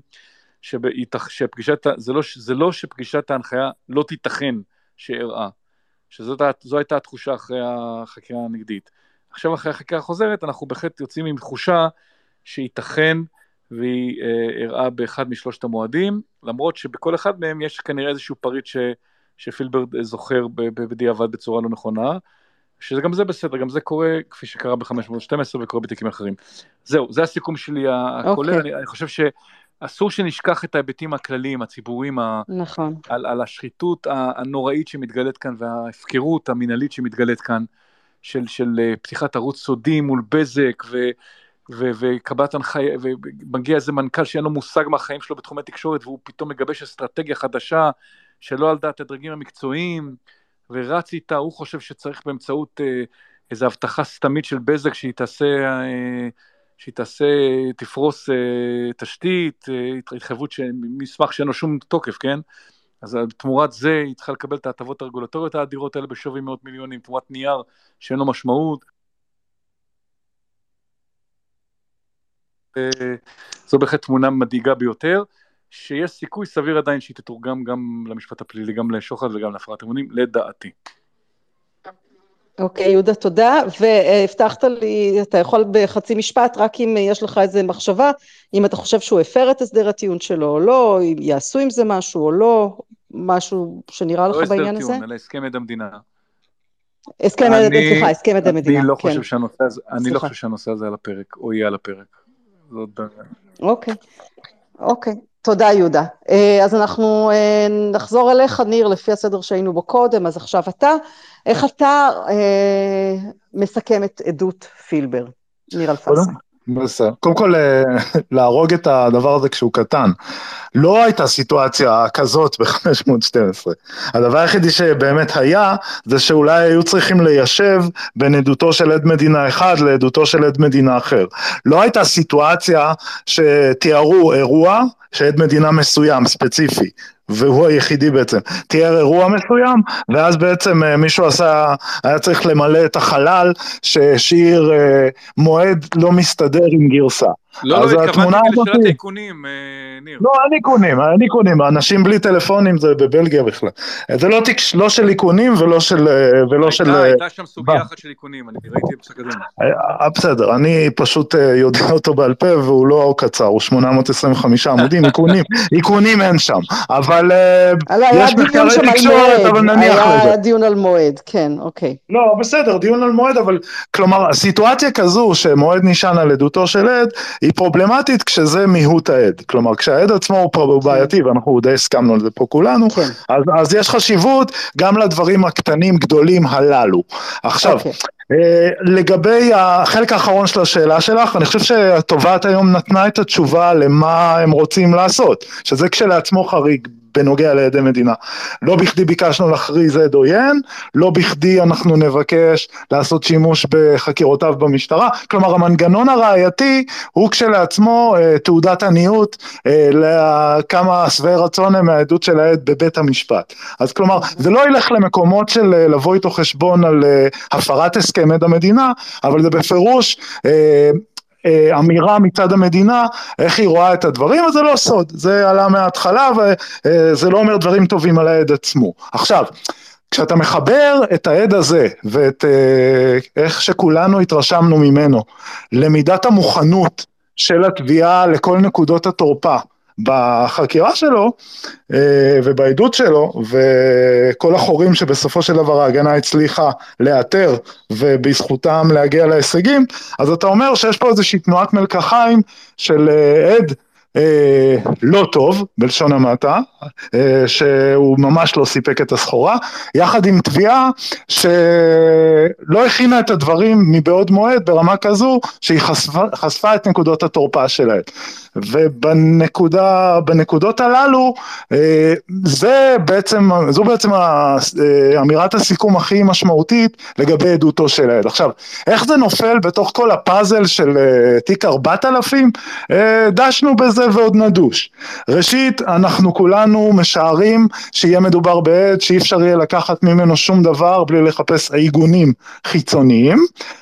שפגישת, זה לא, זה לא שפגישת ההנחיה לא תיתכן שאירעה, שזו הייתה התחושה אחרי החקירה הנגדית. עכשיו אחרי החקירה החוזרת אנחנו בהחלט יוצאים עם תחושה שייתכן והיא אה, הראה באחד משלושת המועדים, למרות שבכל אחד מהם יש כנראה איזשהו פריט ש, שפילברד זוכר בדיעבד בצורה לא נכונה, שגם זה בסדר, גם זה קורה כפי שקרה ב-512 וקורה בתיקים אחרים. זהו, זה הסיכום שלי הכולל, okay. אוקיי. אני, אני חושב שאסור שנשכח את ההיבטים הכלליים, הציבוריים, נכון. על, על השחיתות הנוראית שמתגלית כאן וההפקרות המינהלית שמתגלית כאן, של, של אה, פתיחת ערוץ סודי מול בזק, ו... וקבלת הנחיה, ומגיע איזה מנכ"ל שאין לו מושג מהחיים שלו בתחומי תקשורת, והוא פתאום מגבש אסטרטגיה חדשה, שלא על דעת הדרגים המקצועיים, ורץ איתה, הוא חושב שצריך באמצעות אה, איזו הבטחה סתמית של בזק שהיא תעשה, אה, שהיא תעשה, תפרוס אה, תשתית, אה, התחייבות, מסמך שאין לו שום תוקף, כן? אז תמורת זה היא צריכה לקבל את ההטבות הרגולטוריות האדירות האלה בשווי מאות מיליונים, תמורת נייר שאין לו משמעות. אה, זו בהחלט תמונה מדאיגה ביותר, שיש סיכוי סביר עדיין שהיא תתורגם גם למשפט הפלילי, גם לשוחד וגם להפרת אמונים, לדעתי. אוקיי, okay, יהודה, תודה. והבטחת לי, אתה יכול בחצי משפט, רק אם יש לך איזה מחשבה, אם אתה חושב שהוא הפר את הסדר הטיעון שלו או לא, אם יעשו עם זה משהו או לא, משהו שנראה לך בעניין הזה? לא הסדר טיעון, אלא הסכם עד המדינה. הסכם עד, סליחה, הסכם עד המדינה, אני לא כן. חושב שהנושא הזה, אני לא חושב שהנושא הזה על הפרק, או יהיה על הפרק. זאת בעיה. אוקיי, אוקיי. תודה יהודה. אה, אז אנחנו אה, נחזור אליך, ניר, לפי הסדר שהיינו בו קודם, אז עכשיו אתה. איך אתה אה, מסכם את עדות פילבר, ניר אלפסה? בסדר. קודם כל, אה, להרוג את הדבר הזה כשהוא קטן. לא הייתה סיטואציה כזאת ב-512. הדבר היחידי שבאמת היה, זה שאולי היו צריכים ליישב בין עדותו של עד מדינה אחד לעדותו של עד מדינה אחר. לא הייתה סיטואציה שתיארו אירוע שעד מדינה מסוים, ספציפי, והוא היחידי בעצם, תיאר אירוע מסוים, ואז בעצם אה, מישהו עשה, היה צריך למלא את החלל שהשאיר אה, מועד לא מסתדר עם גרסה. לא, לא, התכוונתי לשאלת האיכונים, אה, ניר. לא, אין איכונים, אין איכונים, אנשים בלי טלפונים זה בבלגיה בכלל. זה לא, תקש, לא של איכונים ולא של... אה, ולא הייתה, של... הייתה שם סוגיה אחת של איכונים, אני ראיתי בפסק הדין. אה, בסדר, אני פשוט יודע אותו בעל פה והוא לא קצר, הוא 825 עמודים, איכונים, איכונים אין שם, אבל יש מחקרי תקשורת, אבל נניח לזה. היה דיון על מועד, כן, אוקיי. לא, בסדר, דיון על מועד, אבל כלומר, סיטואציה כזו שמועד נשען על עדותו של עד, היא פרובלמטית כשזה מיהות העד. כלומר, כשהעד עצמו הוא כן. בעייתי, ואנחנו די הסכמנו על זה פה כולנו, כן. אז, אז יש חשיבות גם לדברים הקטנים גדולים הללו. עכשיו, okay. אוקיי. אה, לגבי החלק האחרון של השאלה שלך, אני חושב שהתובעת היום נתנה את התשובה למה הם רוצים לעשות, שזה כשלעצמו חריג בנוגע לעדי מדינה. לא בכדי ביקשנו להכריז עד עוין, לא בכדי אנחנו נבקש לעשות שימוש בחקירותיו במשטרה, כלומר המנגנון הראייתי הוא כשלעצמו אה, תעודת עניות אה, לכמה שבעי רצון הם מהעדות של העד בבית המשפט. אז כלומר זה לא ילך למקומות של אה, לבוא איתו חשבון על אה, הפרת הסכם עד המדינה, אבל זה בפירוש אה, אמירה מצד המדינה, איך היא רואה את הדברים, אז זה לא סוד, זה עלה מההתחלה וזה לא אומר דברים טובים על העד עצמו. עכשיו, כשאתה מחבר את העד הזה ואת אה, איך שכולנו התרשמנו ממנו למידת המוכנות של התביעה לכל נקודות התורפה בחקירה שלו אה, ובעדות שלו וכל החורים שבסופו של דבר ההגנה הצליחה לאתר ובזכותם להגיע להישגים אז אתה אומר שיש פה איזושהי תנועת מלקחיים של אה, עד אה, לא טוב, בלשון המעטה, אה, שהוא ממש לא סיפק את הסחורה, יחד עם תביעה שלא הכינה את הדברים מבעוד מועד ברמה כזו שהיא חשפה, חשפה את נקודות התורפה שלהם. ובנקודה, בנקודות הללו, אה, זה בעצם, זו בעצם אמירת הסיכום הכי משמעותית לגבי עדותו של הילד. עכשיו, איך זה נופל בתוך כל הפאזל של תיק 4000? דשנו בזה ועוד נדוש. ראשית, אנחנו כולנו משערים שיהיה מדובר בעד שאי אפשר יהיה לקחת ממנו שום דבר בלי לחפש עיגונים חיצוניים,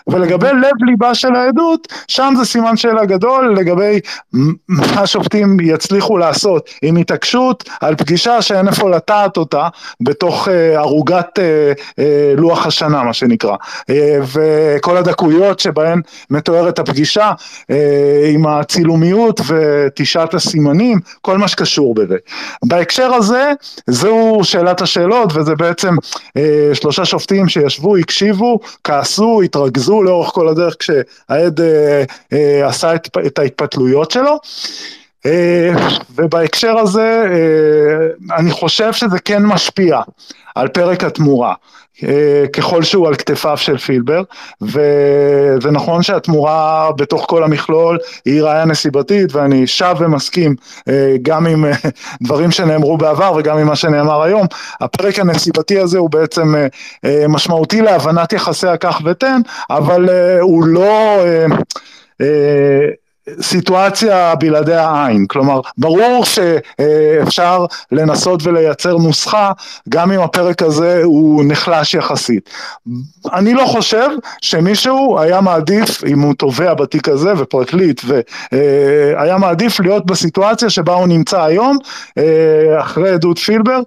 ולגבי לב ליבה של העדות, שם זה סימן שאלה גדול לגבי מה השופטים יצליחו לעשות עם התעקשות על פגישה שאין איפה לטעת אותה בתוך אה, ערוגת אה, אה, לוח השנה מה שנקרא, וכל הדקויות שבהן מתוארת הפגישה עם הצילומיות ותשעת הסימנים, כל מה שקשור בזה. בהקשר הזה, זו שאלת השאלות וזה בעצם שלושה שופטים שישבו, הקשיבו, כעסו, התרכזו לאורך כל הדרך כשהעד אה, אה, עשה את, את ההתפתלויות שלו. אה, ובהקשר הזה אה, אני חושב שזה כן משפיע על פרק התמורה. אה, ככל שהוא על כתפיו של פילבר, וזה נכון שהתמורה בתוך כל המכלול היא ראייה נסיבתית, ואני שב ומסכים גם עם דברים שנאמרו בעבר וגם עם מה שנאמר היום, הפרק הנסיבתי הזה הוא בעצם משמעותי להבנת יחסי הקח ותן, אבל הוא לא... סיטואציה בלעדי העין, כלומר ברור שאפשר לנסות ולייצר נוסחה גם אם הפרק הזה הוא נחלש יחסית. אני לא חושב שמישהו היה מעדיף, אם הוא תובע בתיק הזה ופרקליט, והיה מעדיף להיות בסיטואציה שבה הוא נמצא היום, אחרי עדות פילבר,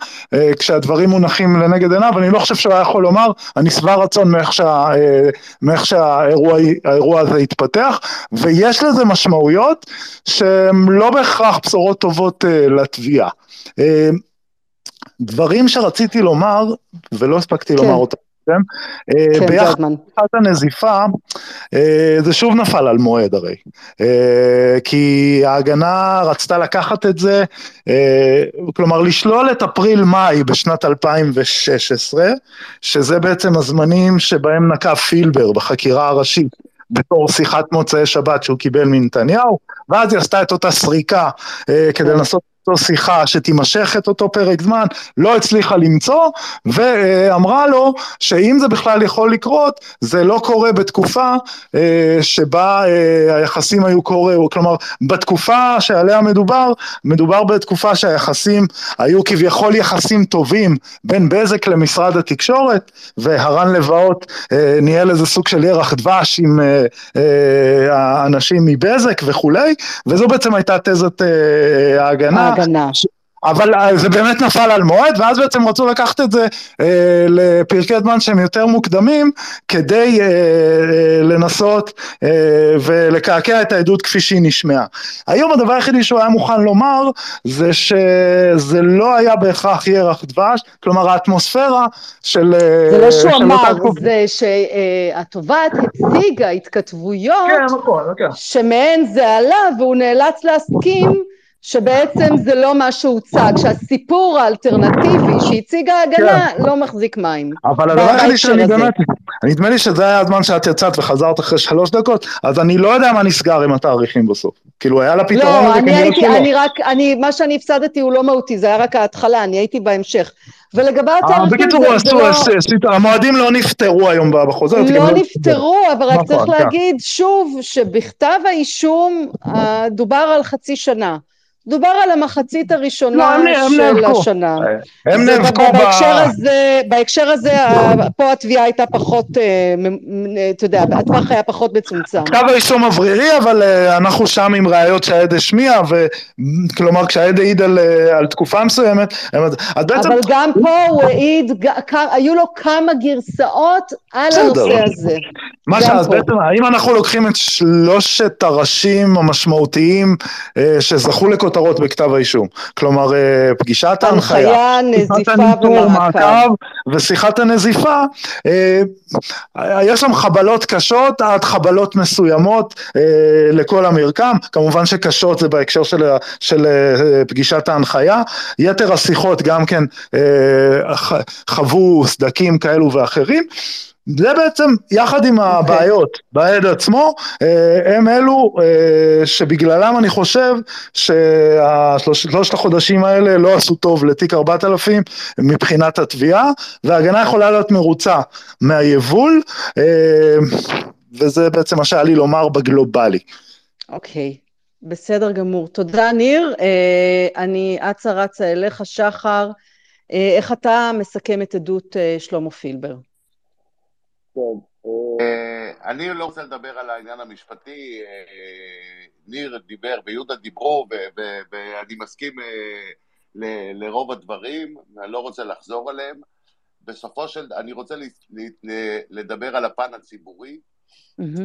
כשהדברים מונחים לנגד עיניו, אני לא חושב שהוא היה יכול לומר, אני שבע רצון מאיך, שה, מאיך שהאירוע הזה התפתח, ויש לזה משמעות משמעויות שהן לא בהכרח בשורות טובות uh, לתביעה. Uh, דברים שרציתי לומר ולא הספקתי כן. לומר אותם. כן, כן ביחד עם הנזיפה, זה שוב נפל על מועד הרי, כי ההגנה רצתה לקחת את זה, כלומר לשלול את אפריל-מאי בשנת 2016, שזה בעצם הזמנים שבהם נקב פילבר בחקירה הראשית בתור שיחת מוצאי שבת שהוא קיבל מנתניהו, ואז היא עשתה את אותה סריקה אה, כדי כן. לנסות אותו שיחה שתימשך את אותו פרק זמן, לא הצליחה למצוא, ואמרה לו שאם זה בכלל יכול לקרות, זה לא קורה בתקופה אה, שבה אה, היחסים היו קורה, כלומר בתקופה שעליה מדובר, מדובר בתקופה שהיחסים היו כביכול יחסים טובים בין בזק למשרד התקשורת, והרן לבאות אה, ניהל איזה סוג של ירח דבש עם האנשים מבזק וכולי, וזו בעצם הייתה תזת ההגנה. ההגנה. אבל אה, זה באמת נפל על מועד, ואז בעצם רצו לקחת את זה אה, לפרקי זמן שהם יותר מוקדמים, כדי אה, אה, לנסות אה, ולקעקע את העדות כפי שהיא נשמעה. היום הדבר היחידי שהוא היה מוכן לומר, זה שזה לא היה בהכרח ירח דבש, כלומר האטמוספירה של... אה, זה לא שהוא אמר, זה שהתובעת הציגה התכתבויות, כן, נכון, נכון. שמהן זה עלה, והוא נאלץ להסכים שבעצם זה לא מה שהוצג, שהסיפור האלטרנטיבי שהציגה ההגנה כן. לא מחזיק מים. אבל הדבר היחידי שאני באמת, נדמה לי שזה היה הזמן שאת יצאת וחזרת אחרי שלוש דקות, אז אני לא יודע מה נסגר עם התאריכים בסוף. כאילו היה לה פתרון לא, אני הייתי, אני רק, אני, מה שאני הפסדתי הוא לא מהותי, זה היה רק ההתחלה, אני הייתי בהמשך. ולגבי אה, התאריכים זה לא... המועדים לא נפתרו היום בחוזה. לא, לא נפתרו, אבל רק צריך כן. להגיד שוב, שבכתב האישום דובר על חצי שנה. דובר על המחצית הראשונה לא, הם, של הם נאבקו. השנה. הם נאבקו ב... בהקשר הזה, בהקשר הזה, פה התביעה הייתה פחות, אה, אתה יודע, הטווח היה פחות מצומצם. כתב האישום אוורירי, אבל אה, אנחנו שם עם ראיות שהעד השמיע, וכלומר כשהעד העיד על, אה, על תקופה מסוימת, אז בעצם... אבל גם פה הוא העיד, היו לו כמה גרסאות על הנושא הזה. מה שאז בעצם, האם אנחנו לוקחים את שלושת הראשים המשמעותיים שזכו לכותרות כותרות בכתב האישום. כלומר, אה, פגישת ההנחיה, נזיפה ומעקב. ושיחת הנזיפה, אה, יש שם חבלות קשות עד חבלות מסוימות אה, לכל המרקם, כמובן שקשות זה בהקשר של, של פגישת ההנחיה, יתר השיחות גם כן חוו סדקים כאלו ואחרים. זה בעצם, יחד עם. הבעיות בעד עצמו, אה, הם אלו אה, שבגללם אני חושב שהשלושת החודשים האלה לא עשו טוב לתיק 4000 מבחינת התביעה, וההגנה יכולה להיות מרוצה מהיבול, אה, וזה בעצם מה שהיה לי לומר בגלובלי. אוקיי, בסדר גמור. תודה, ניר. אני אצה רצה אליך, שחר. איך אתה מסכם את עדות שלמה פילבר? טוב, אה, אני לא רוצה לדבר על העניין המשפטי, אה, ניר דיבר ויהודה דיברו, ואני מסכים אה, ל- לרוב הדברים, אני לא רוצה לחזור עליהם. בסופו של, אני רוצה ל- ל- לדבר על הפן הציבורי.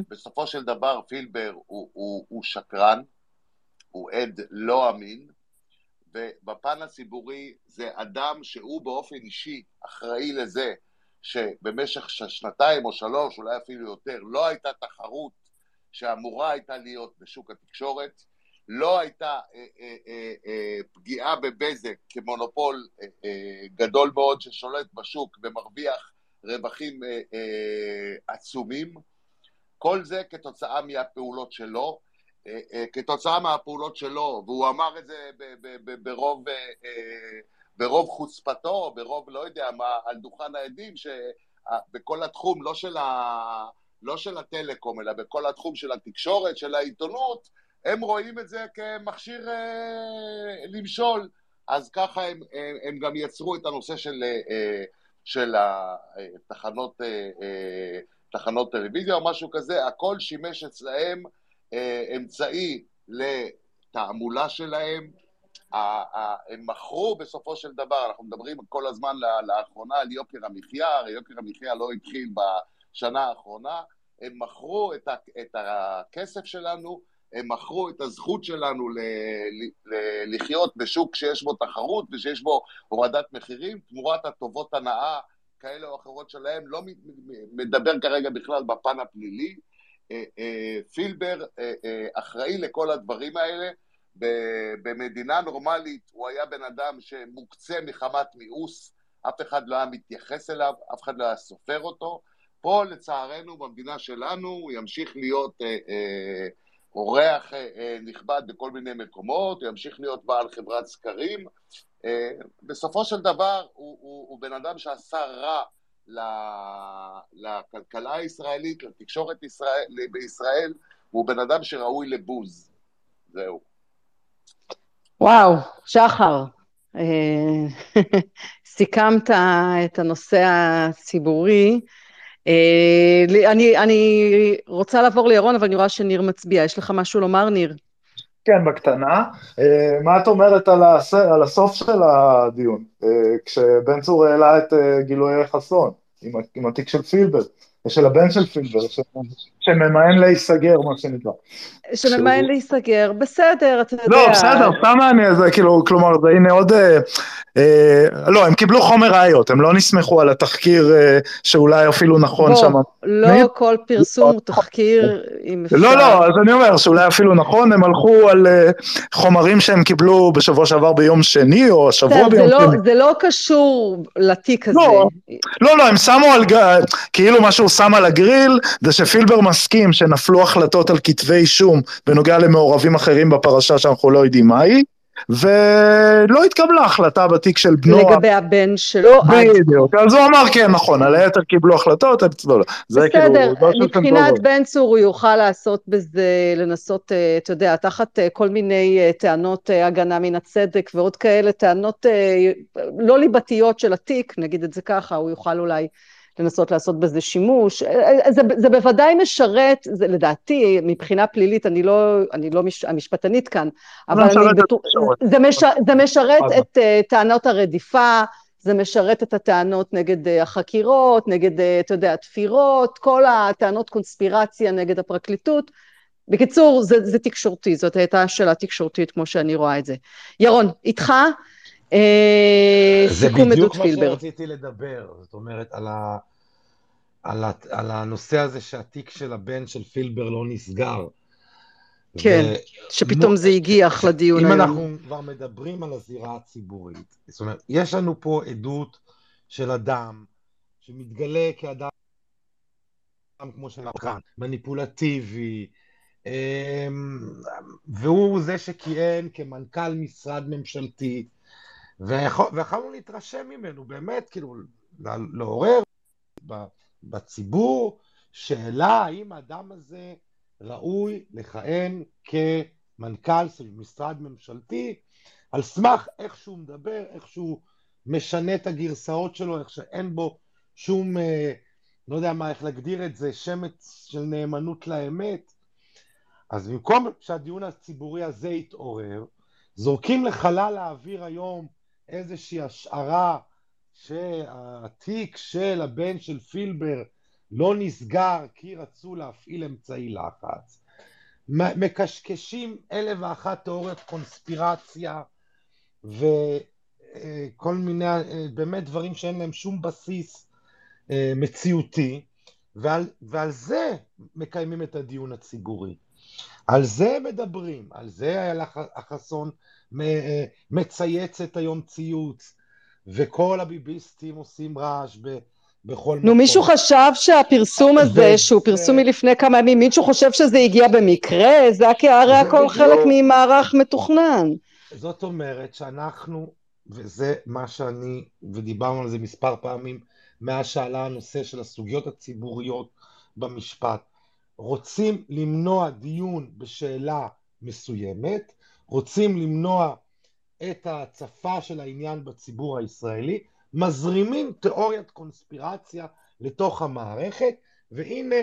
בסופו של דבר פילבר הוא, הוא, הוא שקרן, הוא עד לא אמין, ובפן הציבורי זה אדם שהוא באופן אישי אחראי לזה שבמשך שנתיים או שלוש, אולי אפילו יותר, לא הייתה תחרות שאמורה הייתה להיות בשוק התקשורת, לא הייתה אה, אה, אה, אה, פגיעה בבזק כמונופול אה, אה, גדול מאוד ששולט בשוק ומרוויח רווחים אה, אה, עצומים. כל זה כתוצאה מהפעולות שלו, אה, אה, כתוצאה מהפעולות שלו, והוא אמר את זה ברוב, אה, ברוב חוצפתו, ברוב לא יודע מה, על דוכן העדים, שבכל התחום, לא של, ה, לא של הטלקום, אלא בכל התחום של התקשורת, של העיתונות, הם רואים את זה כמכשיר אה, למשול. אז ככה הם, הם, הם גם יצרו את הנושא של, אה, של התחנות, אה, אה, תחנות טלוויזיה או משהו כזה, הכל שימש אצלהם אה, אמצעי לתעמולה שלהם. הם מכרו בסופו של דבר, אנחנו מדברים כל הזמן לאחרונה על יוקר המחיה, הרי יוקר המחיה לא התחיל בשנה האחרונה, הם מכרו את, ה- את הכסף שלנו, הם מכרו את הזכות שלנו ל- ל- ל- לחיות בשוק שיש בו תחרות ושיש בו הורדת מחירים, תמורת הטובות הנאה כאלה או אחרות שלהם, לא מדבר כרגע בכלל בפן הפלילי. אה, אה, פילבר אה, אחראי לכל הדברים האלה. במדינה נורמלית הוא היה בן אדם שמוקצה מחמת מיאוס, אף אחד לא היה מתייחס אליו, אף אחד לא היה סופר אותו. פה לצערנו במדינה שלנו הוא ימשיך להיות אה, אה, אורח אה, אה, נכבד בכל מיני מקומות, הוא ימשיך להיות בעל חברת סקרים. אה, בסופו של דבר הוא, הוא, הוא בן אדם שעשה רע לכלכלה הישראלית, לתקשורת ישראל, בישראל, והוא בן אדם שראוי לבוז. זהו. וואו, שחר, אה, סיכמת את הנושא הציבורי. אה, אני, אני רוצה לעבור לירון, אבל אני רואה שניר מצביע. יש לך משהו לומר, ניר? כן, בקטנה. אה, מה את אומרת על, הס... על הסוף של הדיון? כשבן צור העלה את גילויי חסון, עם, התיק של פילבר, של הבן של פילבר. שממאן להיסגר, מה שנקרא. שממאן להיסגר, בסדר, אתה יודע. לא, בסדר, סתם מעניין, זה כאילו, כלומר, זה הנה עוד... אה, אה, לא, הם קיבלו חומר ראיות, הם לא נסמכו על התחקיר אה, שאולי אפילו נכון שם. לא מי? כל פרסום הוא תחקיר, אם אפשר. לא, לא, אז אני אומר שאולי אפילו נכון, הם הלכו על אה, חומרים שהם קיבלו בשבוע שעבר ביום שני, או השבוע ביום לא- שני. זה לא קשור לתיק הזה. לא. לא, לא, הם שמו על, כאילו מה שהוא שם על הגריל, זה שפילבר מסכים שנפלו החלטות על כתבי אישום בנוגע למעורבים אחרים בפרשה שאנחנו לא יודעים מהי, ולא התקבלה החלטה בתיק של בנו. לגבי הבן שלו, בדיוק, אז הוא אמר כן, נכון, על היתר קיבלו החלטות, הם- לא, לא, זה כאילו, בסדר, מבחינת. בן צור הוא יוכל לעשות בזה, לנסות, אה, אתה יודע, תחת אה, כל מיני אה, טענות הגנה מן הצדק ועוד כאלה טענות לא ליבתיות של התיק, נגיד את זה ככה, הוא יוכל אולי לנסות לעשות בזה שימוש. אה, אה, זה, זה בוודאי משרת, זה לדעתי, מבחינה פלילית, אני לא, אני לא מש, המשפטנית כאן, אבל משרת אני בטוח. זה, מש, זה משרת אז- את אה, טענות הרדיפה, זה משרת את הטענות נגד אה, החקירות, נגד, אה, אתה יודע, התפירות, כל הטענות קונספירציה נגד הפרקליטות. בקיצור, זה, זה תקשורתי, זאת הייתה שאלה תקשורתית כמו שאני רואה את זה. ירון, איתך, אה, זה סיכום בדיוק עדות מה פילבר. שרציתי לדבר, זאת אומרת, על, ה, על, ה, על הנושא הזה שהתיק של הבן של פילבר לא נסגר. כן, ו- שפתאום מו- זה הגיח לדיון אם היום. אנחנו כבר מדברים על הזירה הציבורית, זאת אומרת, יש לנו פה עדות של אדם שמתגלה כאדם כמו של כאן, מניפולטיבי, אמ, והוא זה שכיהן כמנכ"ל משרד ממשלתי, ויכולנו להתרשם ממנו, באמת, כאילו, לעורר בציבור שאלה האם האדם הזה ראוי לכהן כמנכ"ל של משרד ממשלתי, על סמך איך שהוא מדבר, איך שהוא משנה את הגרסאות שלו, איך שאין בו שום, אה, לא יודע מה, איך להגדיר את זה, שמץ של נאמנות לאמת. אז במקום שהדיון הציבורי הזה יתעורר, זורקים לחלל האוויר היום איזושהי השערה שהתיק של הבן של פילבר לא נסגר כי רצו להפעיל אמצעי לחץ. מקשקשים אלף ואחת תיאוריות קונספירציה וכל מיני באמת דברים שאין להם שום בסיס אה, מציאותי ועל, ועל זה מקיימים את הדיון הציבורי. על זה מדברים, על זה היה החסון אה, מצייצת היום ציוץ וכל הביביסטים עושים רעש ב... בכל מקום. נו, מישהו חשב שהפרסום הזה, שהוא פרסום מלפני כמה ימים, מישהו חושב שזה הגיע במקרה? זה הרי הכל חלק ממערך מתוכנן. זאת אומרת שאנחנו, וזה מה שאני, ודיברנו על זה מספר פעמים, מאז שעלה הנושא של הסוגיות הציבוריות במשפט, רוצים למנוע דיון בשאלה מסוימת, רוצים למנוע את ההצפה של העניין בציבור הישראלי, מזרימים תיאוריית קונספירציה לתוך המערכת, והנה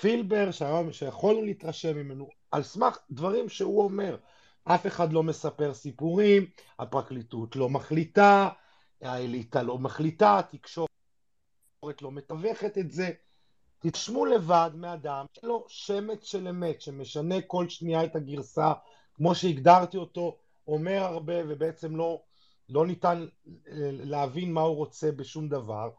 פילבר, שיכולנו להתרשם ממנו, על סמך דברים שהוא אומר, אף אחד לא מספר סיפורים, הפרקליטות לא מחליטה, האליטה לא מחליטה, התקשורת לא מתווכת את זה. תתשמו לבד מאדם שיש לו שמץ של אמת, שמשנה כל שנייה את הגרסה, כמו שהגדרתי אותו, אומר הרבה ובעצם לא לא ניתן אה, להבין מה הוא רוצה בשום דבר.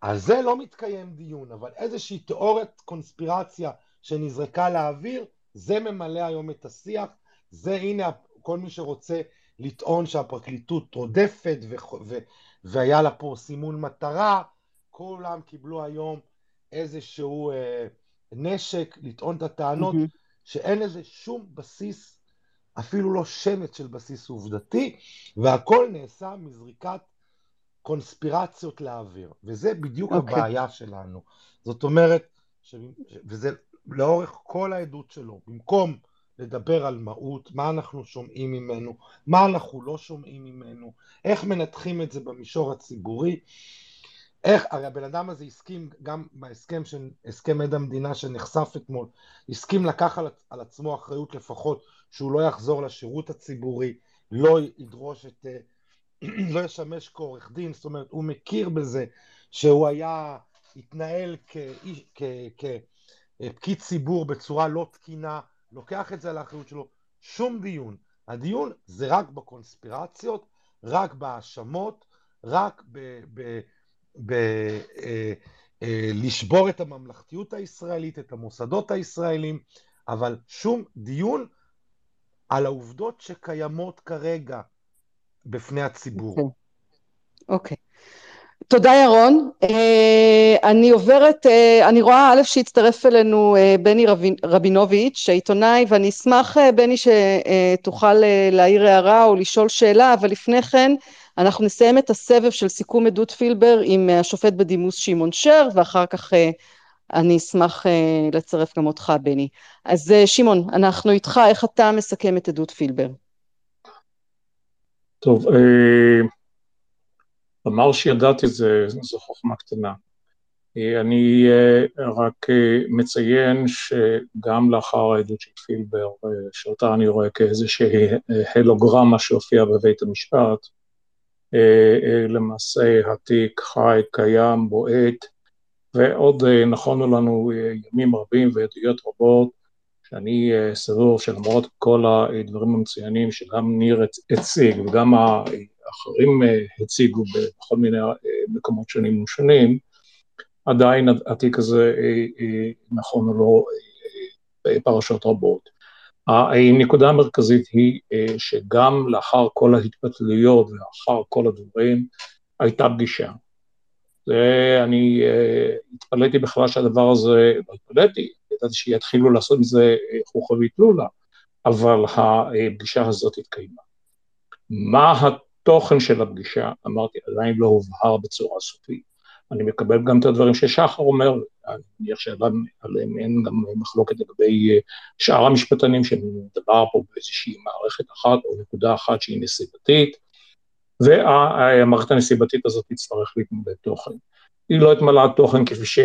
על זה לא מתקיים דיון, אבל איזושהי תיאוריית קונספירציה שנזרקה לאוויר, זה ממלא היום את השיח, זה הנה כל מי שרוצה לטעון שהפרקליטות רודפת ו- ו- והיה לה פה סימון מטרה, כולם קיבלו היום איזשהו אה, נשק לטעון את הטענות mm-hmm. שאין לזה שום בסיס אפילו לא שמץ של בסיס עובדתי, והכל נעשה מזריקת קונספירציות לאוויר, וזה בדיוק okay. אוקיי. הבעיה שלנו. זאת אומרת, ש... וזה לאורך כל העדות שלו, במקום לדבר על מהות, מה אנחנו שומעים ממנו, מה אנחנו לא שומעים ממנו, איך מנתחים את זה במישור הציבורי, איך, הרי הבן אדם הזה הסכים גם בהסכם, של, הסכם עד המדינה שנחשף אתמול, הסכים לקח על, על עצמו אחריות לפחות שהוא לא יחזור לשירות הציבורי, לא ידרוש את, אה, לא ישמש כעורך דין, זאת אומרת הוא מכיר בזה שהוא היה, התנהל כפקיד ציבור בצורה לא תקינה, לוקח את זה על האחריות שלו, שום דיון. הדיון זה רק בקונספירציות, רק בהאשמות, רק ב... ב, ב אה, אה, את הממלכתיות הישראלית, את המוסדות הישראלים, אבל שום דיון על העובדות שקיימות כרגע בפני הציבור. אוקיי. Okay. אוקיי. Okay. תודה ירון. Uh, אני עוברת, uh, אני רואה א' שהצטרף אלינו uh, בני רבינוביץ', העיתונאי, ואני אשמח בני שתוכל להעיר הערה או לשאול שאלה, אבל לפני כן אנחנו נסיים את הסבב של סיכום עדות פילבר עם השופט בדימוס שמעון שר, ואחר כך אני אשמח uh, לצרף גם אותך, בני. אז uh, שמעון, אנחנו איתך, איך אתה מסכם את עדות פילבר? טוב, אמר שידעתי זה, זו חוכמה קטנה. אני רק מציין שגם לאחר העדות של פילבר, שאותה אני רואה כאיזושהי הלוגרמה שהופיעה בבית המשפט, למעשה התיק חי, קיים, בועט, ועוד אה, נכונו לנו אה, ימים רבים ועדויות רבות, שאני אה, סבור שלמרות כל הדברים המצוינים שגם ניר הציג וגם האחרים הציגו בכל מיני מקומות שונים ושונים, עדיין התיק הזה נכון לו פרשות רבות. הנקודה המרכזית היא שגם לאחר כל ההתפתלויות ולאחר כל הדברים, הייתה פגישה. זה, אני uh, התפלאתי בכלל שהדבר הזה, לא התפלאתי, ידעתי שיתחילו לעשות מזה חוכבית לולה, אבל הפגישה הזאת התקיימה. מה התוכן של הפגישה, אמרתי, עדיין לא הובהר בצורה סופית. אני מקבל גם את הדברים ששחר אומר, אני מניח שעליהם אין גם מחלוקת לגבי שאר המשפטנים, שמדבר פה באיזושהי מערכת אחת או נקודה אחת שהיא נסיבתית, והמערכת הנסיבתית הזאת תצטרך להתמודד תוכן. היא לא התמלאה תוכן כפי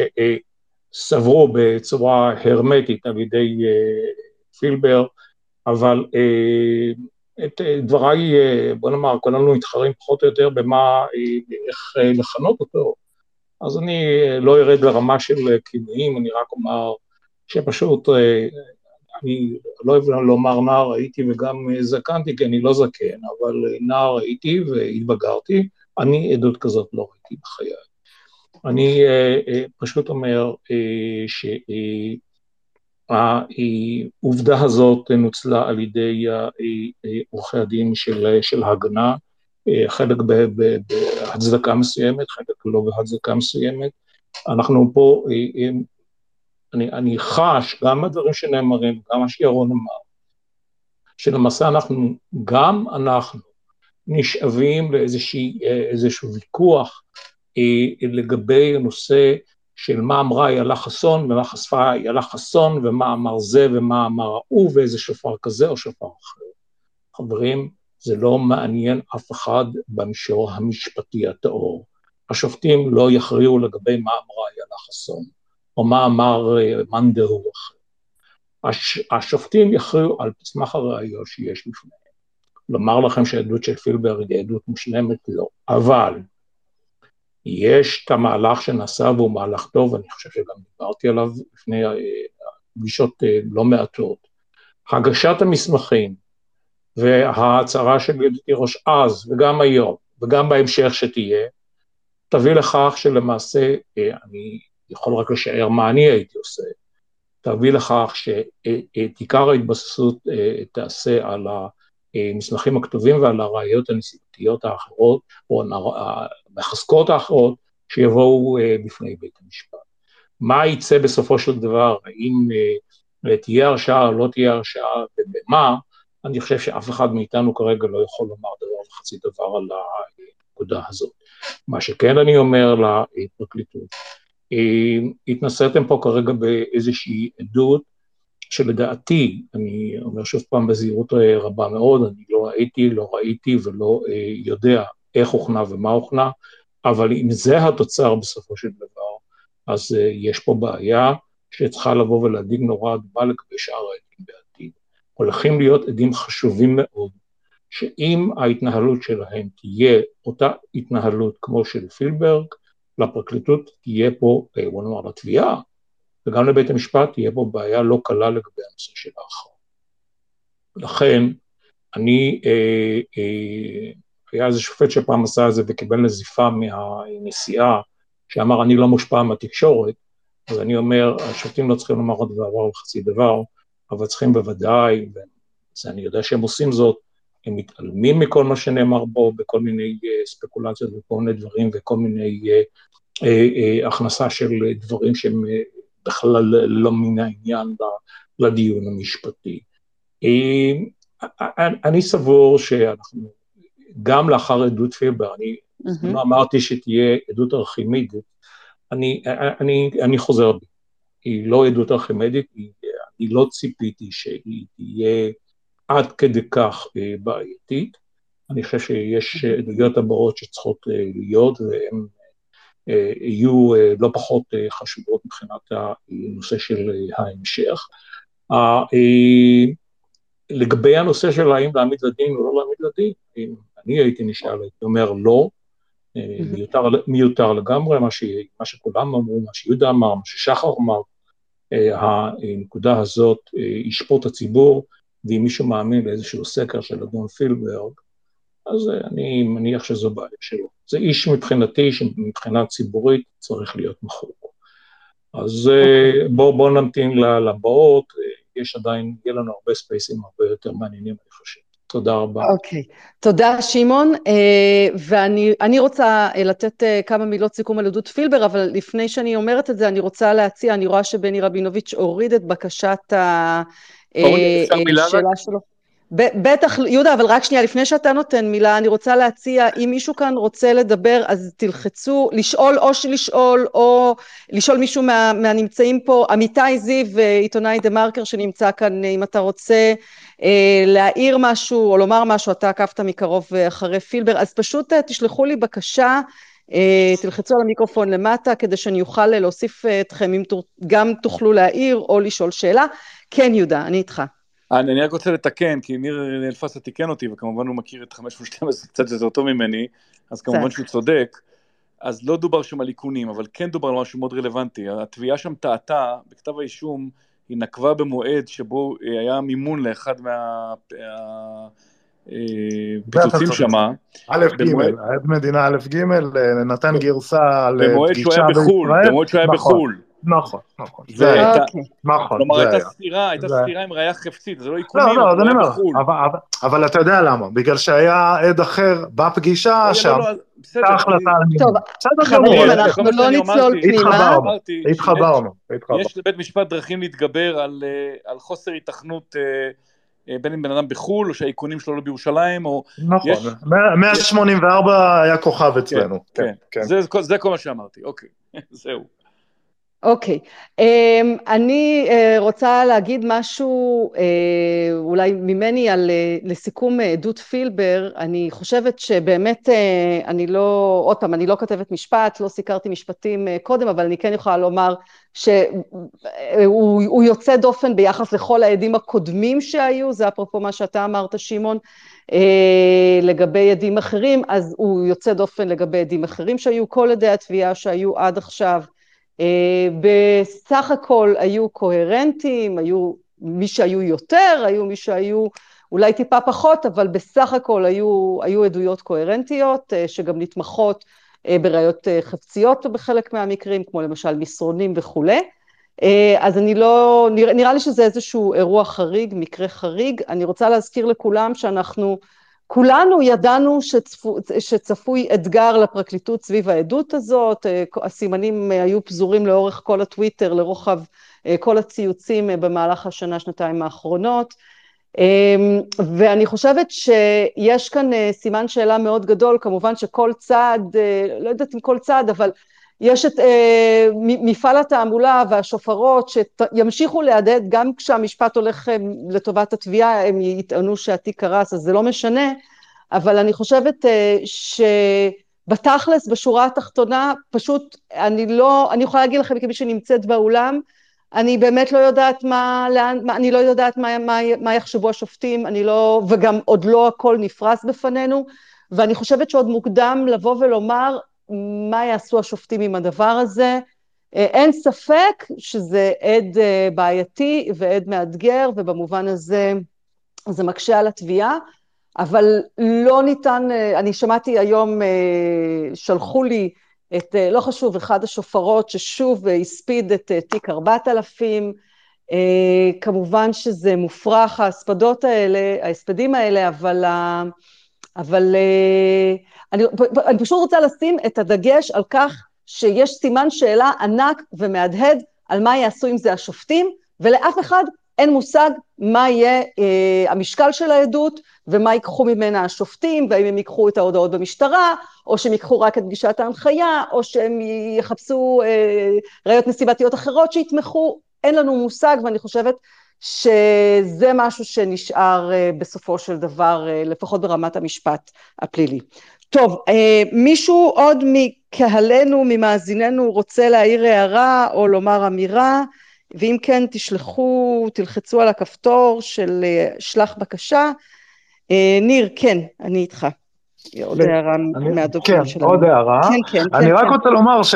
שסברו בצורה הרמטית על ידי פילבר, אבל את דבריי, בוא נאמר, כולנו מתחרים פחות או יותר במה, איך לכנות אותו, אז אני לא ארד לרמה של כינויים, אני רק אומר שפשוט אני לא אוהב לומר נער הייתי וגם זקנתי, כי אני לא זקן, אבל נער הייתי והתבגרתי, אני עדות כזאת לא ראיתי בחיי. אני פשוט אומר שהעובדה הזאת נוצלה על ידי עורכי הדין של, של ההגנה, חלק בהצדקה מסוימת, חלק לא בהצדקה מסוימת. אנחנו פה אני, אני חש, גם בדברים שנאמרים, גם מה שירון אמר, שלמעשה אנחנו, גם אנחנו, נשאבים לאיזשהו ויכוח אה, לגבי הנושא של מה אמרה איילה חסון ומה חשפה איילה חסון ומה אמר זה ומה אמר ההוא ואיזה שופר כזה או שופר אחר. חברים, זה לא מעניין אף אחד במישור המשפטי הטהור. השופטים לא יכריעו לגבי מה אמרה איילה חסון. או מה אמר אה, מאן דהוא אחר. הש, השופטים יכריעו על סמך הראיות שיש לפניהם. לומר לכם שהעדות של פילברג היא עדות מושלמת? לא. אבל יש את המהלך שנעשה והוא מהלך טוב, אני חושב שגם דיברתי עליו לפני אה, פגישות אה, לא מעטות. הגשת המסמכים וההצהרה של ידידי תירוש אז וגם היום וגם בהמשך שתהיה, תביא לכך שלמעשה, אני יכול רק לשער מה אני הייתי עושה, תביא לכך שעיקר ההתבססות אה, תעשה על המסמכים הכתובים ועל הראיות הנסיבתיות האחרות, או המחזקות האחרות, שיבואו אה, בפני בית המשפט. מה יצא בסופו של דבר, האם אה, תהיה הרשעה או לא תהיה הרשעה ובמה, אני חושב שאף אחד מאיתנו כרגע לא יכול לומר דבר וחצי דבר על הנקודה הזאת. מה שכן אני אומר לפרקליטות, התנסיתם פה כרגע באיזושהי עדות שלדעתי, אני אומר שוב פעם בזהירות רבה מאוד, אני לא ראיתי, לא ראיתי ולא אה, יודע איך הוכנה ומה הוכנה, אבל אם זה התוצר בסופו של דבר, אז אה, יש פה בעיה שצריכה לבוא ולהדאיג נורא אדומה לגבי שאר העדים בעתיד. הולכים להיות עדים חשובים מאוד, שאם ההתנהלות שלהם תהיה אותה התנהלות כמו של פילברג, לפרקליטות תהיה פה, אה, בוא נאמר, לתביעה, וגם לבית המשפט תהיה פה בעיה לא קלה לגבי הנושא של האחר. לכן, אני, אה, אה, היה איזה שופט שפעם עשה את זה וקיבל נזיפה מהנשיאה, שאמר, אני לא מושפע מהתקשורת, אז אני אומר, השופטים לא צריכים לומר עוד דבר וחצי דבר, אבל צריכים בוודאי, ואני יודע שהם עושים זאת, הם מתעלמים מכל מה שנאמר בו, בכל מיני uh, ספקולציות וכל מיני דברים וכל מיני uh, uh, הכנסה של דברים שהם בכלל לא מן העניין לדיון המשפטי. אני סבור שאנחנו, גם לאחר עדות פילבר, אני mm-hmm. לא אמרתי שתהיה עדות ארכימדית, אני, אני, אני חוזר בי, היא לא עדות ארכימדית, אני לא ציפיתי שהיא תהיה עד כדי כך אה, בעייתית. אני חושב שיש עדויות הבאות שצריכות אה, להיות, והן אה, יהיו לא פחות חשובות מבחינת הנושא של ההמשך. לגבי הנושא של האם להעמיד לדין או לא להעמיד לדין, אם אני הייתי נשאל, הייתי אומר לא, מיותר, מיותר לגמרי, מה, ש, מה שכולם אמרו, מה שיהודה אמר, מה ששחר אמר, הנקודה הזאת ישפוט הציבור, ואם מישהו מאמין לאיזשהו סקר של אדון פילברג, אז אני מניח שזו בעיה שלו. זה איש מבחינתי, שמבחינה ציבורית צריך להיות מחוק. אז okay. אוקיי. בואו בוא נמתין לבאות, יש עדיין, יהיה לנו הרבה ספייסים הרבה יותר מעניינים, אני חושב. תודה רבה. אוקיי, okay. תודה שמעון, ואני רוצה לתת כמה מילות סיכום על עדות פילבר, אבל לפני שאני אומרת את זה, אני רוצה להציע, אני רואה שבני רבינוביץ' הוריד את בקשת השאלה שלו. בטח, יהודה, אבל רק שנייה, לפני שאתה נותן מילה, אני רוצה להציע, אם מישהו כאן רוצה לדבר, אז תלחצו, לשאול או שלשאול, או לשאול מישהו מה, מהנמצאים פה, עמיתי זיו, עיתונאי דה מרקר שנמצא כאן, אם אתה רוצה אה, להעיר משהו או לומר משהו, אתה עקבת מקרוב אחרי פילבר, אז פשוט תשלחו לי בקשה, אה, תלחצו על המיקרופון למטה, כדי שאני אוכל להוסיף אתכם, אם גם תוכלו להעיר או לשאול שאלה. כן, יהודה, אני איתך. אני, אני רק רוצה לתקן, כי ניר אלפסה תיקן אותי, וכמובן הוא מכיר את 512 קצת יותר טוב ממני, אז כמובן שהוא צודק. אז לא דובר שם על איכונים, אבל כן דובר על משהו מאוד רלוונטי. התביעה שם טעתה, בכתב האישום, היא נקבה במועד שבו היה מימון לאחד מה... פיצוצים שמה. א' ג', עד מדינה א' ג', נתן גרסה לפגישה בישראל. במועד שהוא היה בחו"ל. נכון, נכון. זה הייתה, נכון, כלומר הייתה סתירה, הייתה סתירה עם ראייה חפצית, זה לא עיקולים, לא, לא, זה אני אומר, אבל אתה יודע למה, בגלל שהיה עד אחר בפגישה שם, בסדר, ההחלטה על טוב, חברים, אנחנו לא נצלול פנימה. התחברנו, התחברנו. יש לבית משפט דרכים להתגבר על חוסר התכנות בין אם בן אדם בחו"ל, או שהאיכונים שלו לא בירושלים, או... נכון, 184 היה כוכב אצלנו. כן, כן. זה כל מה שאמרתי, אוקיי, זהו. אוקיי, okay. um, אני uh, רוצה להגיד משהו uh, אולי ממני על, uh, לסיכום עדות פילבר, אני חושבת שבאמת uh, אני לא, עוד פעם, אני לא כתבת משפט, לא סיקרתי משפטים uh, קודם, אבל אני כן יכולה לומר שהוא יוצא דופן ביחס לכל העדים הקודמים שהיו, זה אפרופו מה שאתה אמרת שמעון, uh, לגבי עדים אחרים, אז הוא יוצא דופן לגבי עדים אחרים שהיו, כל עדי התביעה שהיו עד עכשיו, בסך הכל היו קוהרנטיים, היו מי שהיו יותר, היו מי שהיו אולי טיפה פחות, אבל בסך הכל היו, היו עדויות קוהרנטיות אה, שגם נתמכות אה, בראיות חפציות בחלק מהמקרים, כמו למשל מסרונים וכולי. אז אני לא, נראה, נראה לי שזה איזשהו אירוע חריג, מקרה חריג. אני רוצה להזכיר לכולם שאנחנו כולנו ידענו שצפו, שצפוי אתגר לפרקליטות סביב העדות הזאת, הסימנים היו פזורים לאורך כל הטוויטר, לרוחב כל הציוצים במהלך השנה, שנתיים האחרונות, ואני חושבת שיש כאן סימן שאלה מאוד גדול, כמובן שכל צעד, לא יודעת אם כל צעד, אבל יש את אה, מפעל התעמולה והשופרות שימשיכו להדהד גם כשהמשפט הולך לטובת התביעה, הם יטענו שהתיק קרס, אז זה לא משנה, אבל אני חושבת אה, שבתכלס, בשורה התחתונה, פשוט אני לא, אני יכולה להגיד לכם כמי שנמצאת באולם, אני באמת לא יודעת מה, לאן, מה אני לא יודעת מה, מה, מה יחשבו השופטים, אני לא, וגם עוד לא הכל נפרס בפנינו, ואני חושבת שעוד מוקדם לבוא ולומר מה יעשו השופטים עם הדבר הזה. אה, אין ספק שזה עד אה, בעייתי ועד מאתגר, ובמובן הזה זה מקשה על התביעה, אבל לא ניתן, אה, אני שמעתי היום, שלחו לי את, לא חשוב, אחד השופרות ששוב הספיד את תיק 4000, כמובן שזה מופרך ההספדות האלה, ההספדים האלה, אבל, אבל אני, אני פשוט רוצה לשים את הדגש על כך שיש סימן שאלה ענק ומהדהד על מה יעשו עם זה השופטים, ולאף אחד אין מושג מה יהיה אה, המשקל של העדות ומה ייקחו ממנה השופטים, והאם הם ייקחו את ההודעות במשטרה, או שהם ייקחו רק את פגישת ההנחיה, או שהם יחפשו אה, ראיות נסיבתיות אחרות שיתמכו, אין לנו מושג, ואני חושבת שזה משהו שנשאר אה, בסופו של דבר, אה, לפחות ברמת המשפט הפלילי. טוב, אה, מישהו עוד מקהלנו, ממאזיננו, רוצה להעיר הערה או לומר אמירה, ואם כן, תשלחו, תלחצו על הכפתור של אה, שלח בקשה. אה, ניר, כן, אני איתך. עוד הערה מהדוברים שלנו. כן, עוד הערה. כן, כן, כן. אני רק כן. רוצה לומר ש...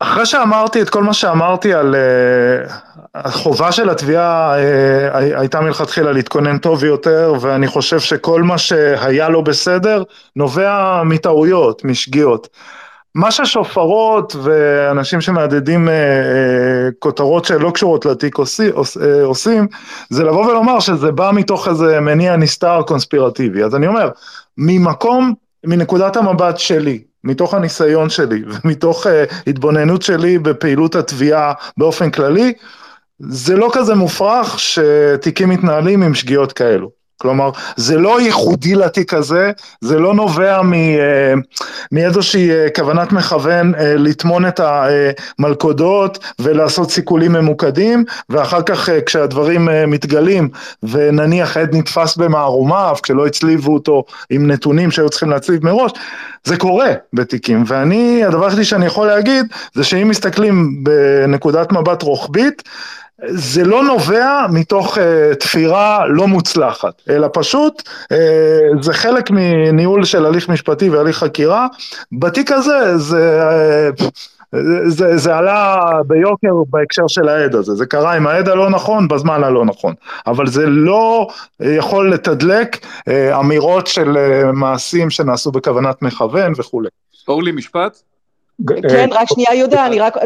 אחרי שאמרתי את כל מה שאמרתי על uh, החובה של התביעה uh, הייתה מלכתחילה להתכונן טוב יותר ואני חושב שכל מה שהיה לא בסדר נובע מטעויות, משגיאות. מה ששופרות ואנשים שמהדהדים אה, אה, כותרות שלא קשורות לתיק עושי, עוש, אה, עושים, זה לבוא ולומר שזה בא מתוך איזה מניע נסתר קונספירטיבי. אז אני אומר, ממקום, מנקודת המבט שלי, מתוך הניסיון שלי ומתוך אה, התבוננות שלי בפעילות התביעה באופן כללי, זה לא כזה מופרך שתיקים מתנהלים עם שגיאות כאלו. כלומר, זה לא ייחודי לתיק הזה, זה לא נובע אה, מאיזושהי אה, כוונת מכוון אה, לטמון את המלכודות ולעשות סיכולים ממוקדים, ואחר כך כשהדברים מתגלים ונניח עד נתפס במערומיו, כשלא הצליבו אותו עם נתונים שהיו צריכים להצליב מראש, זה קורה בתיקים, ואני, הדבר היחידי שאני יכול להגיד, זה שאם מסתכלים בנקודת מבט רוחבית, זה לא נובע מתוך uh, תפירה לא מוצלחת, אלא פשוט uh, זה חלק מניהול של הליך משפטי והליך חקירה. בתיק הזה זה, uh, זה, זה עלה ביוקר בהקשר של העד הזה, זה קרה עם העד הלא נכון בזמן הלא נכון, אבל זה לא יכול לתדלק uh, אמירות של uh, מעשים שנעשו בכוונת מכוון וכולי. אורלי, משפט? כן, רק שנייה יהודה, אני רק,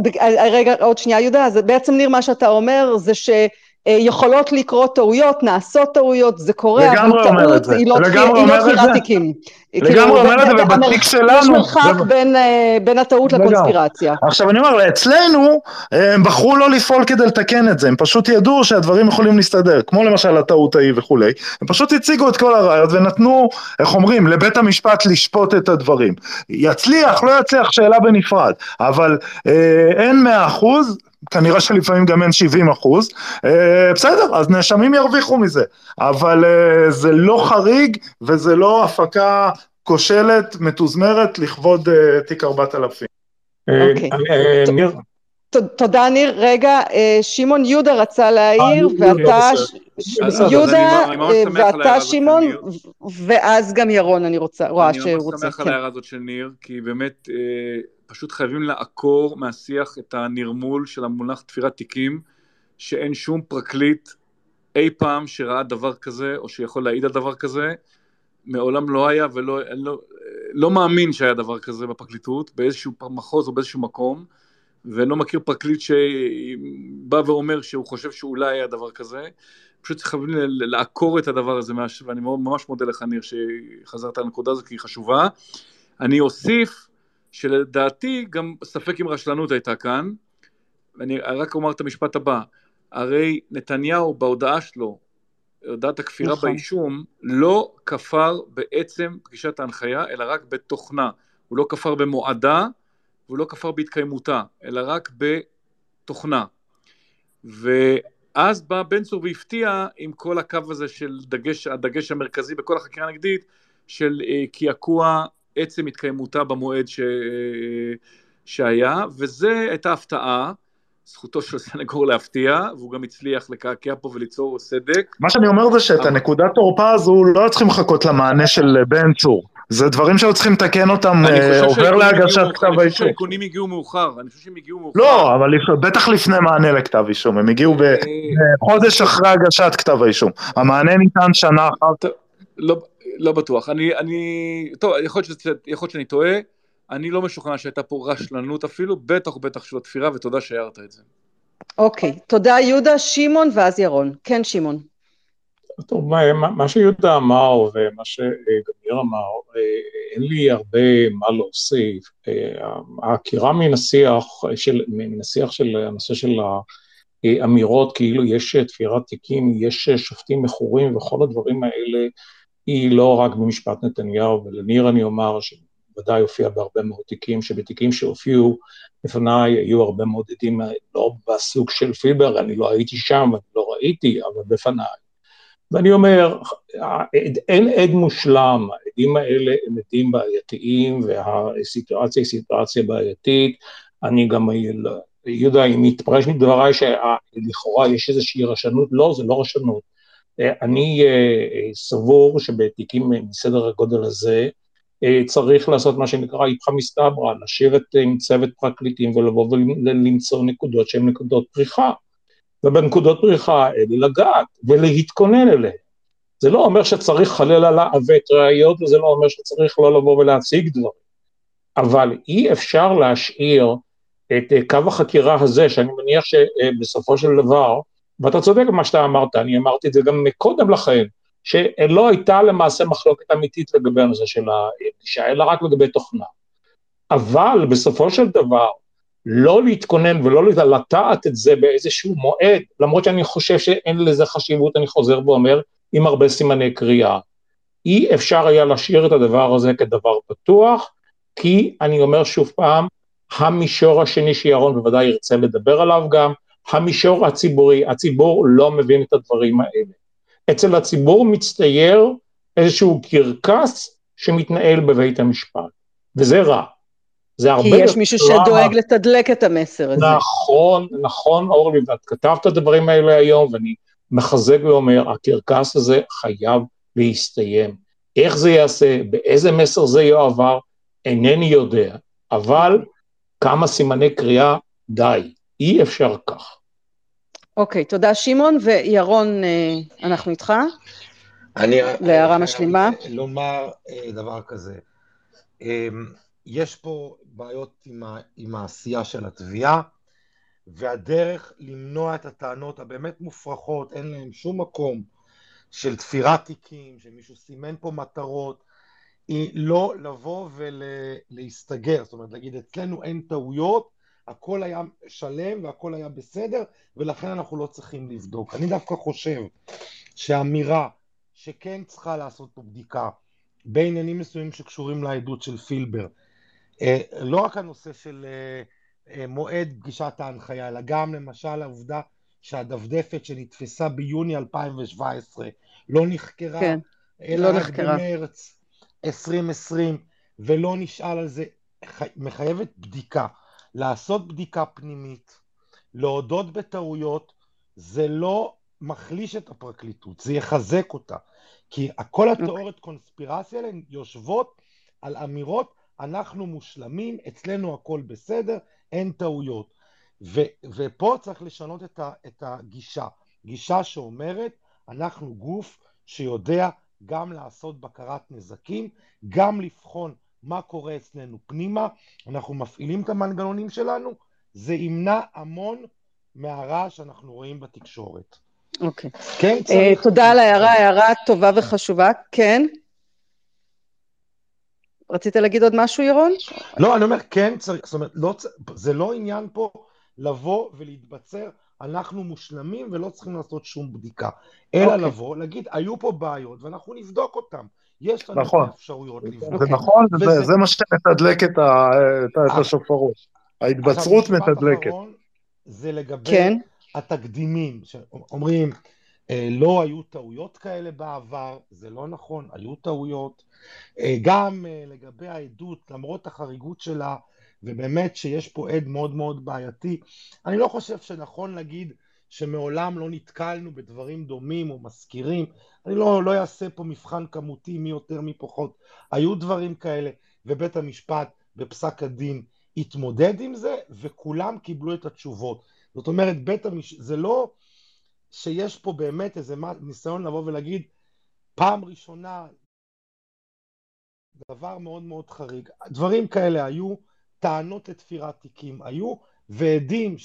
רגע, עוד שנייה יהודה, אז בעצם ניר מה שאתה אומר זה ש... יכולות לקרות טעויות, נעשות טעויות, זה קורה, אבל טעות היא לא תפירת תיקים. לגמרי אומר את זה, ובתיק שלנו... יש מרחק בין, בין הטעות לקונספירציה. עכשיו אני אומר, אצלנו הם בחרו לא לפעול כדי לתקן את זה, הם פשוט ידעו שהדברים יכולים להסתדר, כמו למשל הטעות ההיא וכולי, הם פשוט הציגו את כל הראיות ונתנו, איך אומרים, לבית המשפט לשפוט את הדברים. יצליח, לא יצליח, שאלה בנפרד, אבל אה, אין מאה אחוז, כנראה שלפעמים גם אין 70 אחוז, אה, בסדר, אז נאשמים ירוויחו מזה, אבל אה, זה לא חריג וזה לא הפקה כושלת, מתוזמרת, לכבוד אה, תיק 4000. אוקיי. תודה ניר, רגע, שמעון יהודה רצה להעיר, ואתה, יהודה, ואתה שמעון, ואז גם ירון אני רוצה, רואה שהוא רוצה. אני ממש שמח על ההערה הזאת של ניר, כי באמת פשוט חייבים לעקור מהשיח את הנרמול של המונח תפירת תיקים, שאין שום פרקליט אי פעם שראה דבר כזה, או שיכול להעיד על דבר כזה, מעולם לא היה ולא לא, לא מאמין שהיה דבר כזה בפרקליטות, באיזשהו מחוז או באיזשהו מקום, ולא מכיר פרקליט שבא ואומר שהוא חושב שאולי היה דבר כזה. פשוט חייבים לעקור את הדבר הזה, ואני ממש מודה לך ניר שחזרת לנקודה הזאת כי היא חשובה. אני אוסיף שלדעתי גם ספק אם רשלנות הייתה כאן, ואני רק אומר את המשפט הבא, הרי נתניהו בהודעה שלו, הודעת הכפירה נכון. באישום, לא כפר בעצם פגישת ההנחיה, אלא רק בתוכנה. הוא לא כפר במועדה, והוא לא כפר בהתקיימותה, אלא רק בתוכנה. ואז בא בן צור והפתיע עם כל הקו הזה של דגש, הדגש המרכזי בכל החקירה הנגדית, של אה, קעקוע עצם התקיימותה במועד ש... שהיה, וזה הייתה הפתעה. זכותו של הסנגור להפתיע, והוא גם הצליח לקעקע פה וליצור סדק. מה שאני אומר זה שאת הנקודת תורפה הזו לא צריכים לחכות למענה של בן צור. זה דברים שהיו צריכים לתקן אותם, אה, עובר להגשת כתב האישום. אני חושב שהאיכונים הגיעו מאוחר, אני חושב שהם הגיעו מאוחר. לא, אבל בטח לפני מענה לכתב אישום, הם הגיעו אה, בחודש אחרי הגשת כתב האישום. המענה ניתן שנה אחר. לא, בטוח. אני, אני, טוב, יכול להיות, שזה, יכול להיות שאני טועה, אני לא משוכנע שהייתה פה רשלנות אפילו, בטח ובטח של התפירה, ותודה שהערת את זה. אוקיי, okay, תודה יהודה, שמעון ואז ירון. כן, שמעון. טוב, מה, מה שיהודה אמר ומה שגמיר אמר, אין לי הרבה מה להוסיף. העקירה מן השיח של, מן השיח של הנושא של האמירות כאילו יש תפירת תיקים, יש שופטים מכורים וכל הדברים האלה, היא לא רק במשפט נתניהו, ולניר אני אומר שוודאי הופיע בהרבה מאוד תיקים, שבתיקים שהופיעו לפניי היו הרבה מאוד עדים, לא בסוג של פילבר, אני לא הייתי שם, אני לא ראיתי, אבל בפניי. ואני אומר, אין עד מושלם, העדים האלה הם עדים בעייתיים, והסיטואציה היא סיטואציה בעייתית. אני גם, יהודה, אם יתפרש מדבריי שלכאורה יש איזושהי רשנות, לא, זה לא רשנות. אני אה, אה, סבור שבתיקים מסדר הגודל הזה אה, צריך לעשות מה שנקרא איפכא מסתברא, לשבת עם צוות פרקליטים ולבוא ולמצוא נקודות שהן נקודות פריחה. ובנקודות פריחה האלה לגעת ולהתכונן אליהן. זה לא אומר שצריך חלילה לעוות ראיות, וזה לא אומר שצריך לא לבוא ולהציג דברים. אבל אי אפשר להשאיר את אה, קו החקירה הזה, שאני מניח שבסופו של דבר, ואתה צודק במה שאתה אמרת, אני אמרתי את זה גם קודם לכן, שלא הייתה למעשה מחלוקת אמיתית לגבי הנושא של הפגישה, אלא רק לגבי תוכנה. אבל בסופו של דבר, לא להתכונן ולא לטעת את זה באיזשהו מועד, למרות שאני חושב שאין לזה חשיבות, אני חוזר ואומר, עם הרבה סימני קריאה. אי אפשר היה להשאיר את הדבר הזה כדבר פתוח, כי אני אומר שוב פעם, המישור השני שירון בוודאי ירצה לדבר עליו גם, המישור הציבורי, הציבור לא מבין את הדברים האלה. אצל הציבור מצטייר איזשהו קרקס שמתנהל בבית המשפט, וזה רע. זה הרבה... כי יש מישהו שדואג לתדלק את המסר הזה. נכון, נכון, אורלי, ואת כתבת את הדברים האלה היום, ואני מחזק ואומר, הקרקס הזה חייב להסתיים. איך זה ייעשה, באיזה מסר זה יועבר, אינני יודע, אבל כמה סימני קריאה, די, אי אפשר כך. אוקיי, תודה שמעון, וירון, אה, אנחנו איתך. אני... להערה משלימה. לומר אה, דבר כזה. יש פה בעיות עם, ה, עם העשייה של התביעה, והדרך למנוע את הטענות הבאמת מופרכות, אין להן שום מקום, של תפירת תיקים, שמישהו סימן פה מטרות, היא לא לבוא ולהסתגר, זאת אומרת להגיד אצלנו אין טעויות, הכל היה שלם והכל היה בסדר, ולכן אנחנו לא צריכים לבדוק. אני דווקא חושב שהאמירה שכן צריכה לעשות פה בדיקה בעניינים מסוימים שקשורים לעדות של פילבר, אה, לא רק הנושא של אה, אה, מועד פגישת ההנחיה, אלא גם למשל העובדה שהדפדפת שנתפסה ביוני 2017 לא נחקרה, כן, אלא לא רק נחקרה. במרץ 2020, ולא נשאל על זה, מחייבת בדיקה. לעשות בדיקה פנימית, להודות בטעויות, זה לא מחליש את הפרקליטות, זה יחזק אותה. כי כל אוקיי. התיאוריות קונספירציה האלה יושבות על אמירות אנחנו מושלמים, אצלנו הכל בסדר, אין טעויות. ו, ופה צריך לשנות את, ה, את הגישה, גישה שאומרת אנחנו גוף שיודע גם לעשות בקרת נזקים, גם לבחון מה קורה אצלנו פנימה, אנחנו מפעילים את המנגנונים שלנו, זה ימנע המון מהרעש שאנחנו רואים בתקשורת. אוקיי. כן, אה, צריך... תודה על ההערה, הערה טובה וחשובה. כן? רצית להגיד עוד משהו, ירון? לא, אני אומר, כן צריך, זאת אומרת, לא, זה לא עניין פה לבוא ולהתבצר, אנחנו מושלמים ולא צריכים לעשות שום בדיקה, אלא okay. אוקיי. לבוא, להגיד, היו פה בעיות ואנחנו נבדוק אותן. יש לנו נכון. אפשרויות לבדוק. זה נכון, וזה, זה מה שמתדלק את, ה, את, את השופרות. ההתבצרות מתדלקת. זה לגבי כן. התקדימים, שאומרים, אה, לא היו טעויות כאלה בעבר, זה לא נכון, היו טעויות. אה, גם אה, לגבי העדות, למרות החריגות שלה, ובאמת שיש פה עד מאוד מאוד בעייתי, אני לא חושב שנכון להגיד שמעולם לא נתקלנו בדברים דומים או מזכירים, אני לא, לא אעשה פה מבחן כמותי מי יותר מי פחות, היו דברים כאלה, ובית המשפט בפסק הדין התמודד עם זה, וכולם קיבלו את התשובות. זאת אומרת, בית המשפט, זה לא שיש פה באמת איזה ניסיון לבוא ולהגיד, פעם ראשונה, דבר מאוד מאוד חריג. דברים כאלה היו, טענות לתפירת תיקים היו, ועדים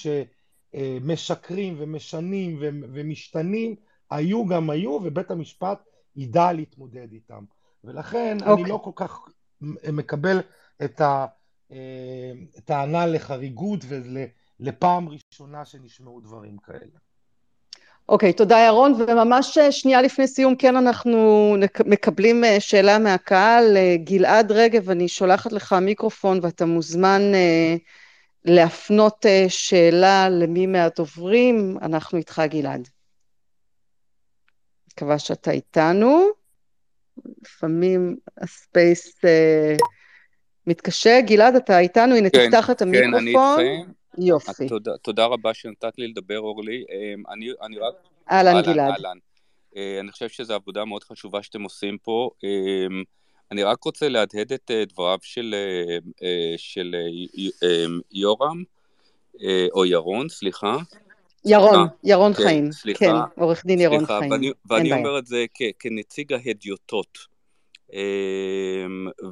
שמשקרים ומשנים ומשתנים, היו גם היו, ובית המשפט ידע להתמודד איתם. ולכן okay. אני אוקיי. לא כל כך מקבל את הטענה לחריגות ולפעם ראשונה שנשמעו דברים כאלה. אוקיי, okay, תודה ירון, וממש אה, שנייה לפני סיום, כן אנחנו מקבלים אה, שאלה מהקהל. אה, גלעד רגב, אני שולחת לך מיקרופון ואתה מוזמן להפנות שאלה למי מהדוברים, אנחנו איתך גלעד. מקווה שאתה איתנו. לפעמים הספייס מתקשה. גלעד, אתה איתנו? הנה, כן, תפתח את המיקרופון. כן, אני איתכם. יופי. תודה, תודה רבה שנתת לי לדבר, אורלי. אמ, אני, אני רק... אהלן, גלעד. אהלן. אה, אני חושב שזו עבודה מאוד חשובה שאתם עושים פה. אמ, אני רק רוצה להדהד את אה, דבריו של, אה, של אמ, יורם, או ירון, סליחה. ירון, ירון כן, חיים. סליחה. כן, עורך דין ירון סליחה, חיים. ואני, ואני אומר את זה כ, כנציג ההדיוטות,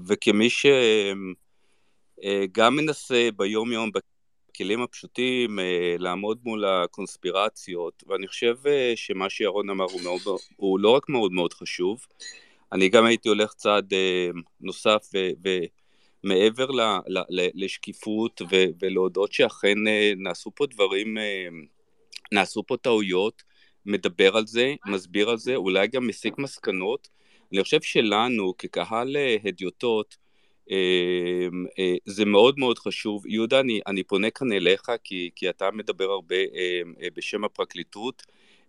וכמי ש... גם מנסה ביום יום בכלים הפשוטים לעמוד מול הקונספירציות, ואני חושב שמה שירון אמר הוא, מאוד, הוא לא רק מאוד מאוד חשוב, אני גם הייתי הולך צעד נוסף ומעבר לשקיפות ולהודות שאכן נעשו פה דברים, נעשו פה טעויות, מדבר על זה, מסביר על זה, אולי גם מסיק מסקנות. אני חושב שלנו כקהל אה, הדיוטות, אה, אה, זה מאוד מאוד חשוב. יהודה, אני, אני פונה כאן אליך, כי, כי אתה מדבר הרבה בשם הפרקליטות.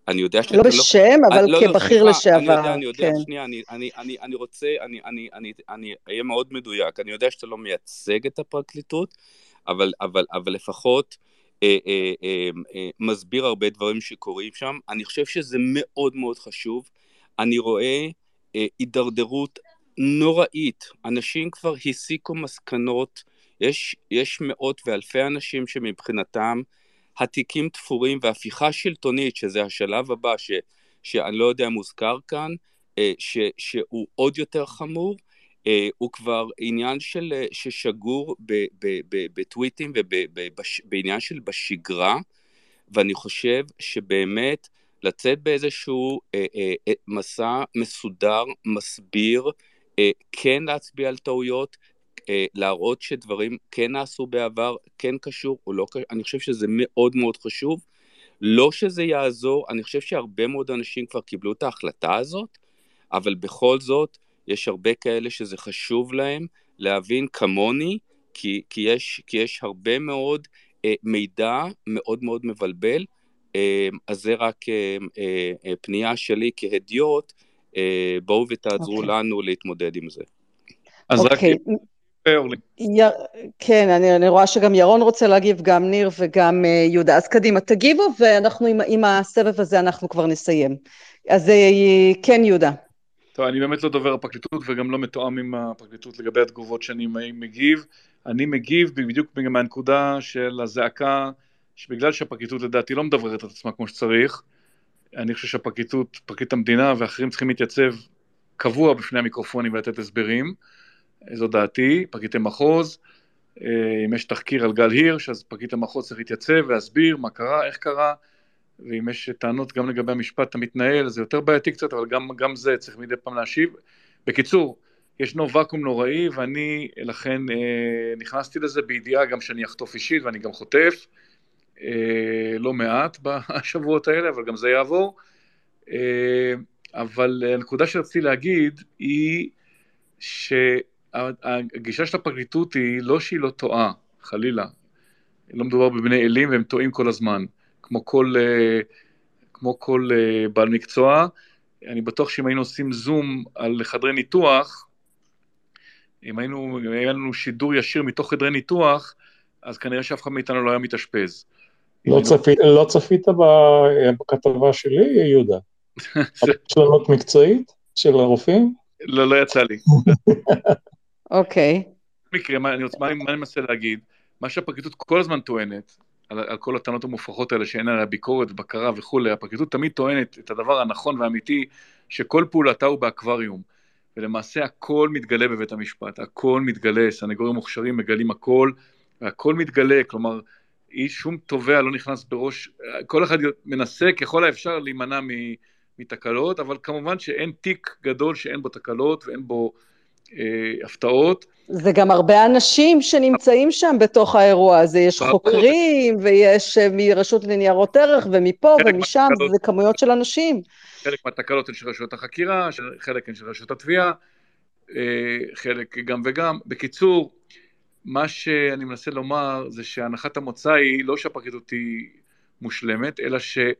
אני יודע שאתה לא... לא בשם, אבל לא, כבכיר לא, לשעבר. אני יודע, אני יודע, כן. שנייה, אני, אני, אני, אני רוצה, אני, אני, אני, אני אהיה מאוד מדויק. אני יודע שאתה לא מייצג את הפרקליטות, אבל, אבל, אבל לפחות... אה, אה, אה, אה, מסביר הרבה דברים שקורים שם. אני חושב שזה מאוד מאוד חשוב. אני רואה אה, הידרדרות נוראית. אנשים כבר הסיקו מסקנות, יש, יש מאות ואלפי אנשים שמבחינתם התיקים תפורים והפיכה שלטונית, שזה השלב הבא, ש, שאני לא יודע אם מוזכר כאן, אה, ש, שהוא עוד יותר חמור, אה, הוא כבר עניין של, אה, ששגור בטוויטים ובעניין של בשגרה, ואני חושב שבאמת לצאת באיזשהו מסע מסודר, מסביר, כן להצביע על טעויות, אה, להראות שדברים כן נעשו בעבר, כן קשור או לא קשור, אני חושב שזה מאוד מאוד חשוב. לא שזה יעזור, אני חושב שהרבה מאוד אנשים כבר קיבלו את ההחלטה הזאת, אבל בכל זאת, יש הרבה כאלה שזה חשוב להם להבין כמוני, כי, כי, יש, כי יש הרבה מאוד אה, מידע מאוד מאוד מבלבל, אה, אז זה רק אה, אה, אה פנייה שלי כהדיוט, אה, בואו ותעזרו okay. אוקיי. לנו להתמודד עם זה. אז okay. רק... אוקיי. י... כן, אני, אני רואה שגם ירון רוצה להגיב, גם ניר וגם uh, יהודה. אז קדימה, תגיבו, ואנחנו עם, עם הסבב הזה אנחנו כבר נסיים. אז uh, כן, יהודה. טוב, אני באמת לא דובר הפרקליטות וגם לא מתואם עם הפרקליטות לגבי התגובות שאני מגיב. אני מגיב בדיוק מהנקודה של הזעקה, שבגלל שהפרקליטות לדעתי לא מדבררת את עצמה כמו שצריך, אני חושב שהפרקליטות, פרקליט המדינה ואחרים צריכים להתייצב קבוע בפני המיקרופונים ולתת הסברים, זו דעתי, פרקליטי מחוז, אה, אם יש תחקיר על גל הירש, אז פרקליט המחוז צריך להתייצב ולהסביר מה קרה, איך קרה, ואם יש טענות גם לגבי המשפט המתנהל, זה יותר בעייתי קצת, אבל גם, גם זה צריך מדי פעם להשיב. בקיצור, ישנו ואקום נוראי, ואני לכן אה, נכנסתי לזה בידיעה גם שאני אחטוף אישית, ואני גם חוטף, אה, לא מעט בשבועות האלה, אבל גם זה יעבור. אה, אבל הנקודה שרציתי להגיד היא שהגישה של הפרקליטות היא לא שהיא לא טועה, חלילה. לא מדובר בבני אלים והם טועים כל הזמן. כמו כל, אה, כמו כל אה, בעל מקצוע. אני בטוח שאם היינו עושים זום על חדרי ניתוח, אם היינו, אם היה לנו שידור ישיר מתוך חדרי ניתוח, אז כנראה שאף אחד מאיתנו לא היה מתאשפז. לא, היינו... צפית, לא צפית בכתבה שלי, יהודה? שלנות מקצועית של הרופאים? לא, לא יצא לי. אוקיי. מקרה, מה אני מנסה להגיד? מה שהפרקליטות כל הזמן טוענת, על, על כל הטענות המופרכות האלה שאין עליה ביקורת, בקרה וכולי, הפרקליטות תמיד טוענת את הדבר הנכון והאמיתי, שכל פעולתה הוא באקווריום, ולמעשה הכל מתגלה בבית המשפט, הכל מתגלה, סנגורים מוכשרים מגלים הכל, והכל מתגלה, כלומר, איש שום תובע לא נכנס בראש, כל אחד מנסה ככל האפשר להימנע מתקלות, אבל כמובן שאין תיק גדול שאין בו תקלות ואין בו הפתעות. זה גם הרבה אנשים שנמצאים שם בתוך האירוע הזה, יש חוקרים ויש אה, מרשות לניירות ערך ומפה ומשם, זה כמויות של אנשים. חלק מהתקלות הן של רשויות החקירה, חלק הן של רשויות התביעה, אה, חלק גם וגם. בקיצור, מה שאני מנסה לומר זה שהנחת המוצא היא לא שהפרקליטות היא מושלמת, אלא שהיא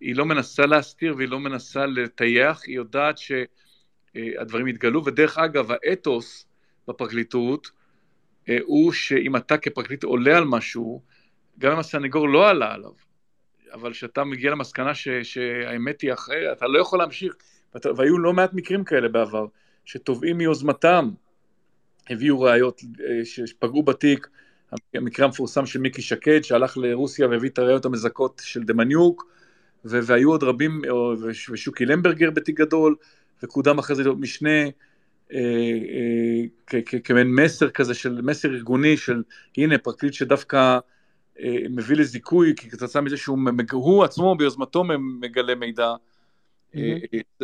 לא מנסה להסתיר והיא לא מנסה לטייח, היא יודעת שהדברים יתגלו, ודרך אגב, האתוס בפרקליטות אה, הוא שאם אתה כפרקליט עולה על משהו, גם אם הסנגור לא עלה עליו, אבל כשאתה מגיע למסקנה ש, שהאמת היא אחרת, אתה לא יכול להמשיך, ואת, והיו לא מעט מקרים כאלה בעבר, שתובעים מיוזמתם הביאו ראיות אה, שפגעו בתיק, המקרה המפורסם של מיקי שקד שהלך לרוסיה והביא את הראיות המזכות של דמניוק, והיו עוד רבים, ושוקי למברגר בתיק גדול, וקודם אחרי זה משנה, כמעין מסר כזה של מסר ארגוני של הנה פרקליט שדווקא מביא לזיכוי כי כתוצאה מזה שהוא עצמו ביוזמתו מגלה מידע.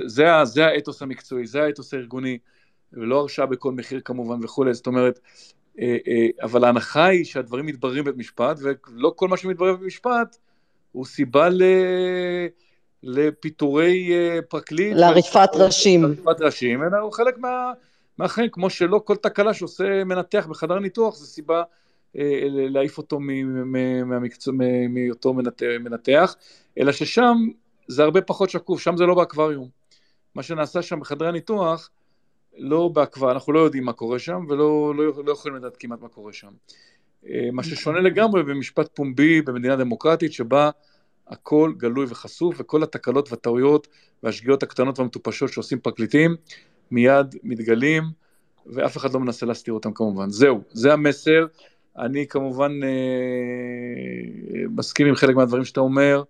זה, זה האתוס המקצועי, זה האתוס הארגוני, ולא הרשעה בכל מחיר כמובן וכולי, זאת אומרת, אה, אה, אבל ההנחה היא שהדברים מתבררים בבית משפט, ולא כל מה שמתברר בבית משפט הוא סיבה ל... לפיטורי אה, פרקליט. לעריפת ראשים. לעריפת ראשים, אלא הוא חלק מה, מהחיים, כמו שלא כל תקלה שעושה מנתח בחדר ניתוח זה סיבה להעיף אותו מהיותו מנתח, אלא ששם זה הרבה פחות שקוף, שם זה לא באקווריום. מה שנעשה שם בחדרי הניתוח, לא באקווה, אנחנו לא יודעים מה קורה שם, ולא לא, לא יכולים לדעת כמעט מה קורה שם. אה, מה ששונה לגמרי במשפט פומבי במדינה דמוקרטית, שבה הכל גלוי וחשוף, וכל התקלות והטעויות והשגיאות הקטנות והמטופשות שעושים פרקליטים, מיד מתגלים, ואף אחד לא מנסה להסתיר אותם כמובן. זהו, זה המסר. אני כמובן אה, מסכים עם חלק מהדברים שאתה אומר,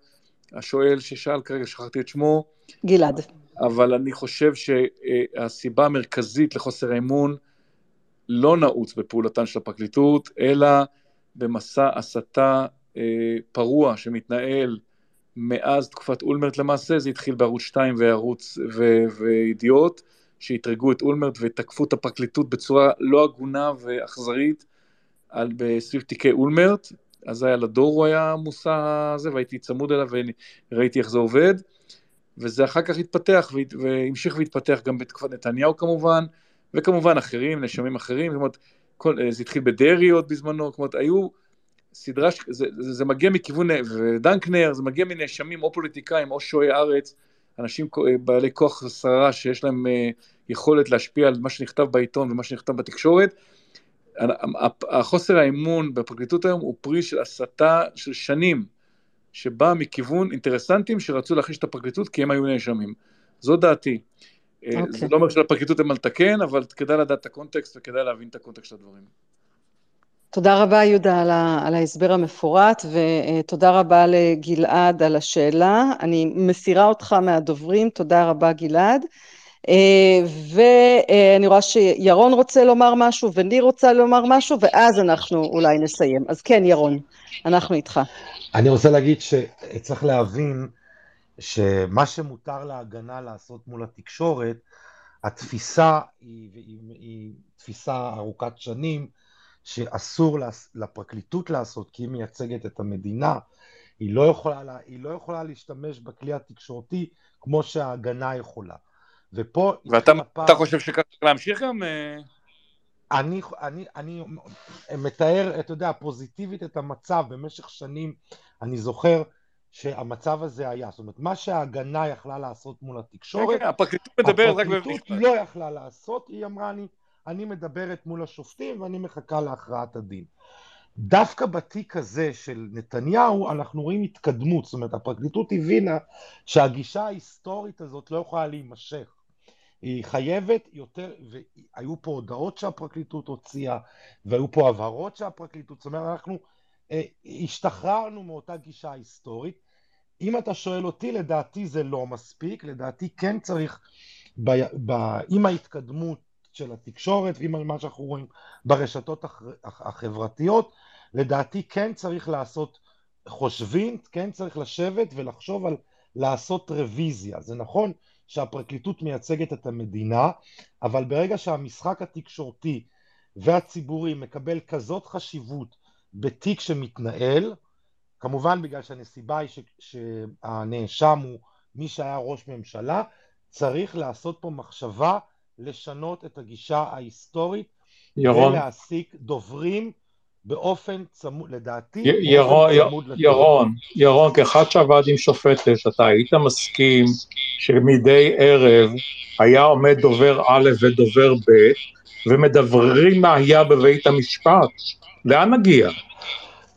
השואל ששאל כרגע, שכחתי את שמו. גלעד. אבל אני חושב שהסיבה המרכזית לחוסר האמון לא נעוץ בפעולתן של הפרקליטות, אלא במסע הסתה אה, פרוע שמתנהל מאז תקופת אולמרט למעשה, זה התחיל בערוץ 2 וערוץ ו- וידיעות, שאתרגו את אולמרט ותקפו את הפרקליטות בצורה לא הגונה ואכזרית על, בסביב תיקי אולמרט, אז היה לדור הוא היה המושא הזה, והייתי צמוד אליו וראיתי איך זה עובד, וזה אחר כך התפתח והמשיך והתפתח גם בתקופת נתניהו כמובן, וכמובן אחרים, נאשמים אחרים, זאת אומרת, כל, זה התחיל בדרעי עוד בזמנו, זאת אומרת, היו סדרה, זה, זה, זה מגיע מכיוון, ודנקנר, זה מגיע מנאשמים או פוליטיקאים או שועי ארץ, אנשים בעלי כוח שררה שיש להם אה, יכולת להשפיע על מה שנכתב בעיתון ומה שנכתב בתקשורת, החוסר האמון בפרקליטות היום הוא פרי של הסתה של שנים, שבאה מכיוון אינטרסנטים שרצו להחיש את הפרקליטות כי הם היו נאשמים. זו דעתי. Okay. אה, זה אוקיי. לא אומר שלפרקליטות אין מה לתקן, אבל כדאי לדעת את הקונטקסט וכדאי להבין את הקונטקסט של הדברים. תודה רבה יהודה על, ה, על ההסבר המפורט ותודה רבה לגלעד על השאלה. אני מסירה אותך מהדוברים, תודה רבה גלעד. אה, ואני רואה שירון רוצה לומר משהו וניר רוצה לומר משהו ואז אנחנו אולי נסיים. אז כן ירון, אנחנו איתך. אני רוצה להגיד שצריך להבין שמה שמותר להגנה לעשות מול התקשורת, התפיסה היא, היא, היא תפיסה ארוכת שנים שאסור לפרקליטות לעשות כי היא מייצגת את המדינה, היא לא יכולה, היא לא יכולה להשתמש בכלי התקשורתי כמו שההגנה יכולה. ופה... ואתה הפער... חושב שכך להמשיך גם? אה? אני, אני, אני מתאר, אתה יודע, פוזיטיבית את המצב במשך שנים, אני זוכר שהמצב הזה היה, זאת אומרת, מה שההגנה יכלה לעשות מול התקשורת, כן, כן, הפרקליטות מדברת רק הפרקליטות לא יכלה לעשות, היא אמרה, אני, אני מדברת מול השופטים ואני מחכה להכרעת הדין. דווקא בתיק הזה של נתניהו אנחנו רואים התקדמות, זאת אומרת הפרקליטות הבינה שהגישה ההיסטורית הזאת לא יכולה להימשך. היא חייבת יותר, והיו פה הודעות שהפרקליטות הוציאה, והיו פה הבהרות שהפרקליטות, זאת אומרת, אנחנו אה, השתחררנו מאותה גישה היסטורית. אם אתה שואל אותי, לדעתי זה לא מספיק, לדעתי כן צריך, ב, ב, עם ההתקדמות של התקשורת ועם מה שאנחנו רואים ברשתות החברתיות, לדעתי כן צריך לעשות חושבים, כן צריך לשבת ולחשוב על לעשות רוויזיה. זה נכון שהפרקליטות מייצגת את המדינה, אבל ברגע שהמשחק התקשורתי והציבורי מקבל כזאת חשיבות בתיק שמתנהל, כמובן בגלל שהנסיבה היא ש, שהנאשם הוא מי שהיה ראש ממשלה, צריך לעשות פה מחשבה לשנות את הגישה ההיסטורית ירון. ולהעסיק דוברים באופן צמוד, לדעתי, ירון, צמוד ירון, ירון, כאחד שעבד עם שופטת, אתה היית מסכים שמדי ערב היה עומד דובר א' ודובר ב', ומדברים מה היה בבית המשפט. לאן נגיע?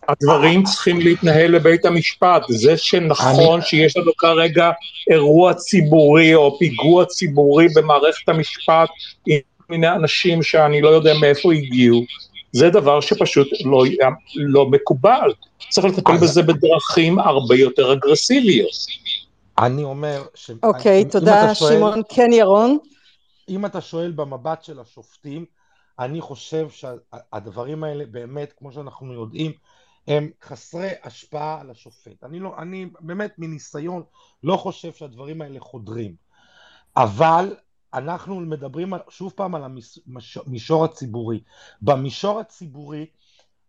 הדברים צריכים להתנהל לבית המשפט. זה שנכון אני... שיש לנו כרגע אירוע ציבורי או פיגוע ציבורי במערכת המשפט עם מיני אנשים שאני לא יודע מאיפה הגיעו, זה דבר שפשוט לא, לא מקובל. צריך לטפל בזה בדרכים הרבה יותר אגרסיביות. אני אומר... ש... אוקיי, okay, תודה, שואל... שמעון. כן, ירון? אם אתה שואל במבט של השופטים, אני חושב שהדברים האלה באמת, כמו שאנחנו יודעים, הם חסרי השפעה על השופט. אני לא, אני באמת מניסיון לא חושב שהדברים האלה חודרים. אבל אנחנו מדברים שוב פעם על המישור הציבורי. במישור הציבורי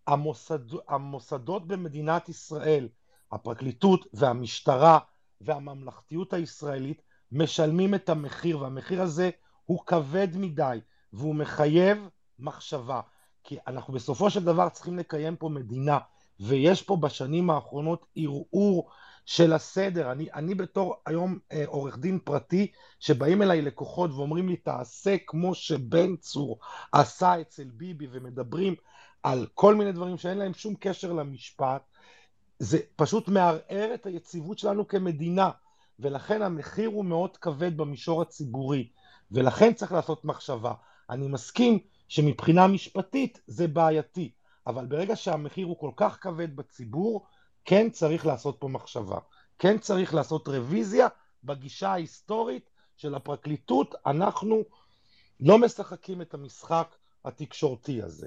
המוסד, המוסדות במדינת ישראל, הפרקליטות והמשטרה והממלכתיות הישראלית משלמים את המחיר והמחיר הזה הוא כבד מדי והוא מחייב מחשבה כי אנחנו בסופו של דבר צריכים לקיים פה מדינה ויש פה בשנים האחרונות ערעור של הסדר. אני, אני בתור היום אה, עורך דין פרטי, שבאים אליי לקוחות ואומרים לי תעשה כמו שבן צור עשה אצל ביבי ומדברים על כל מיני דברים שאין להם שום קשר למשפט, זה פשוט מערער את היציבות שלנו כמדינה, ולכן המחיר הוא מאוד כבד במישור הציבורי, ולכן צריך לעשות מחשבה. אני מסכים שמבחינה משפטית זה בעייתי, אבל ברגע שהמחיר הוא כל כך כבד בציבור, כן צריך לעשות פה מחשבה. כן צריך לעשות רוויזיה בגישה ההיסטורית של הפרקליטות, אנחנו לא משחקים את המשחק התקשורתי הזה.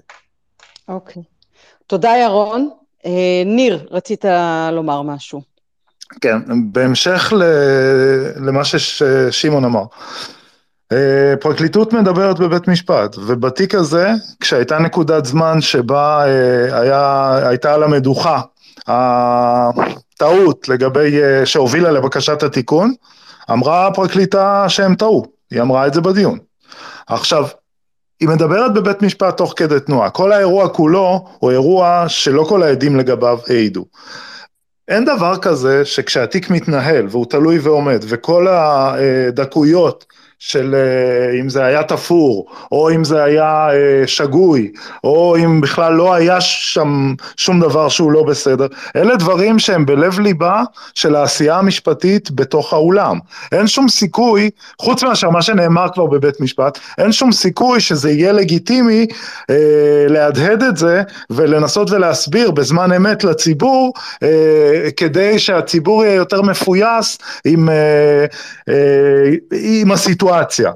אוקיי. תודה ירון. אה, ניר, רצית לומר משהו. כן, בהמשך למה ששמעון אמר. אה, פרקליטות מדברת בבית משפט, ובתיק הזה, כשהייתה נקודת זמן שבה אה, היה, הייתה על המדוכה הטעות לגבי, שהובילה לבקשת התיקון, אמרה הפרקליטה שהם טעו, היא אמרה את זה בדיון. עכשיו, היא מדברת בבית משפט תוך כדי תנועה, כל האירוע כולו הוא אירוע שלא כל העדים לגביו העידו. אין דבר כזה שכשהתיק מתנהל והוא תלוי ועומד וכל הדקויות של אה, אם זה היה תפור, או אם זה היה אה, שגוי, או אם בכלל לא היה שם שום דבר שהוא לא בסדר, אלה דברים שהם בלב ליבה של העשייה המשפטית בתוך האולם. אין שום סיכוי, חוץ מאשר מה שנאמר כבר בבית משפט, אין שום סיכוי שזה יהיה לגיטימי אה, להדהד את זה ולנסות ולהסביר בזמן אמת לציבור, אה, כדי שהציבור יהיה יותר מפויס עם, אה, אה, עם הסיטואציה. סיטואציה.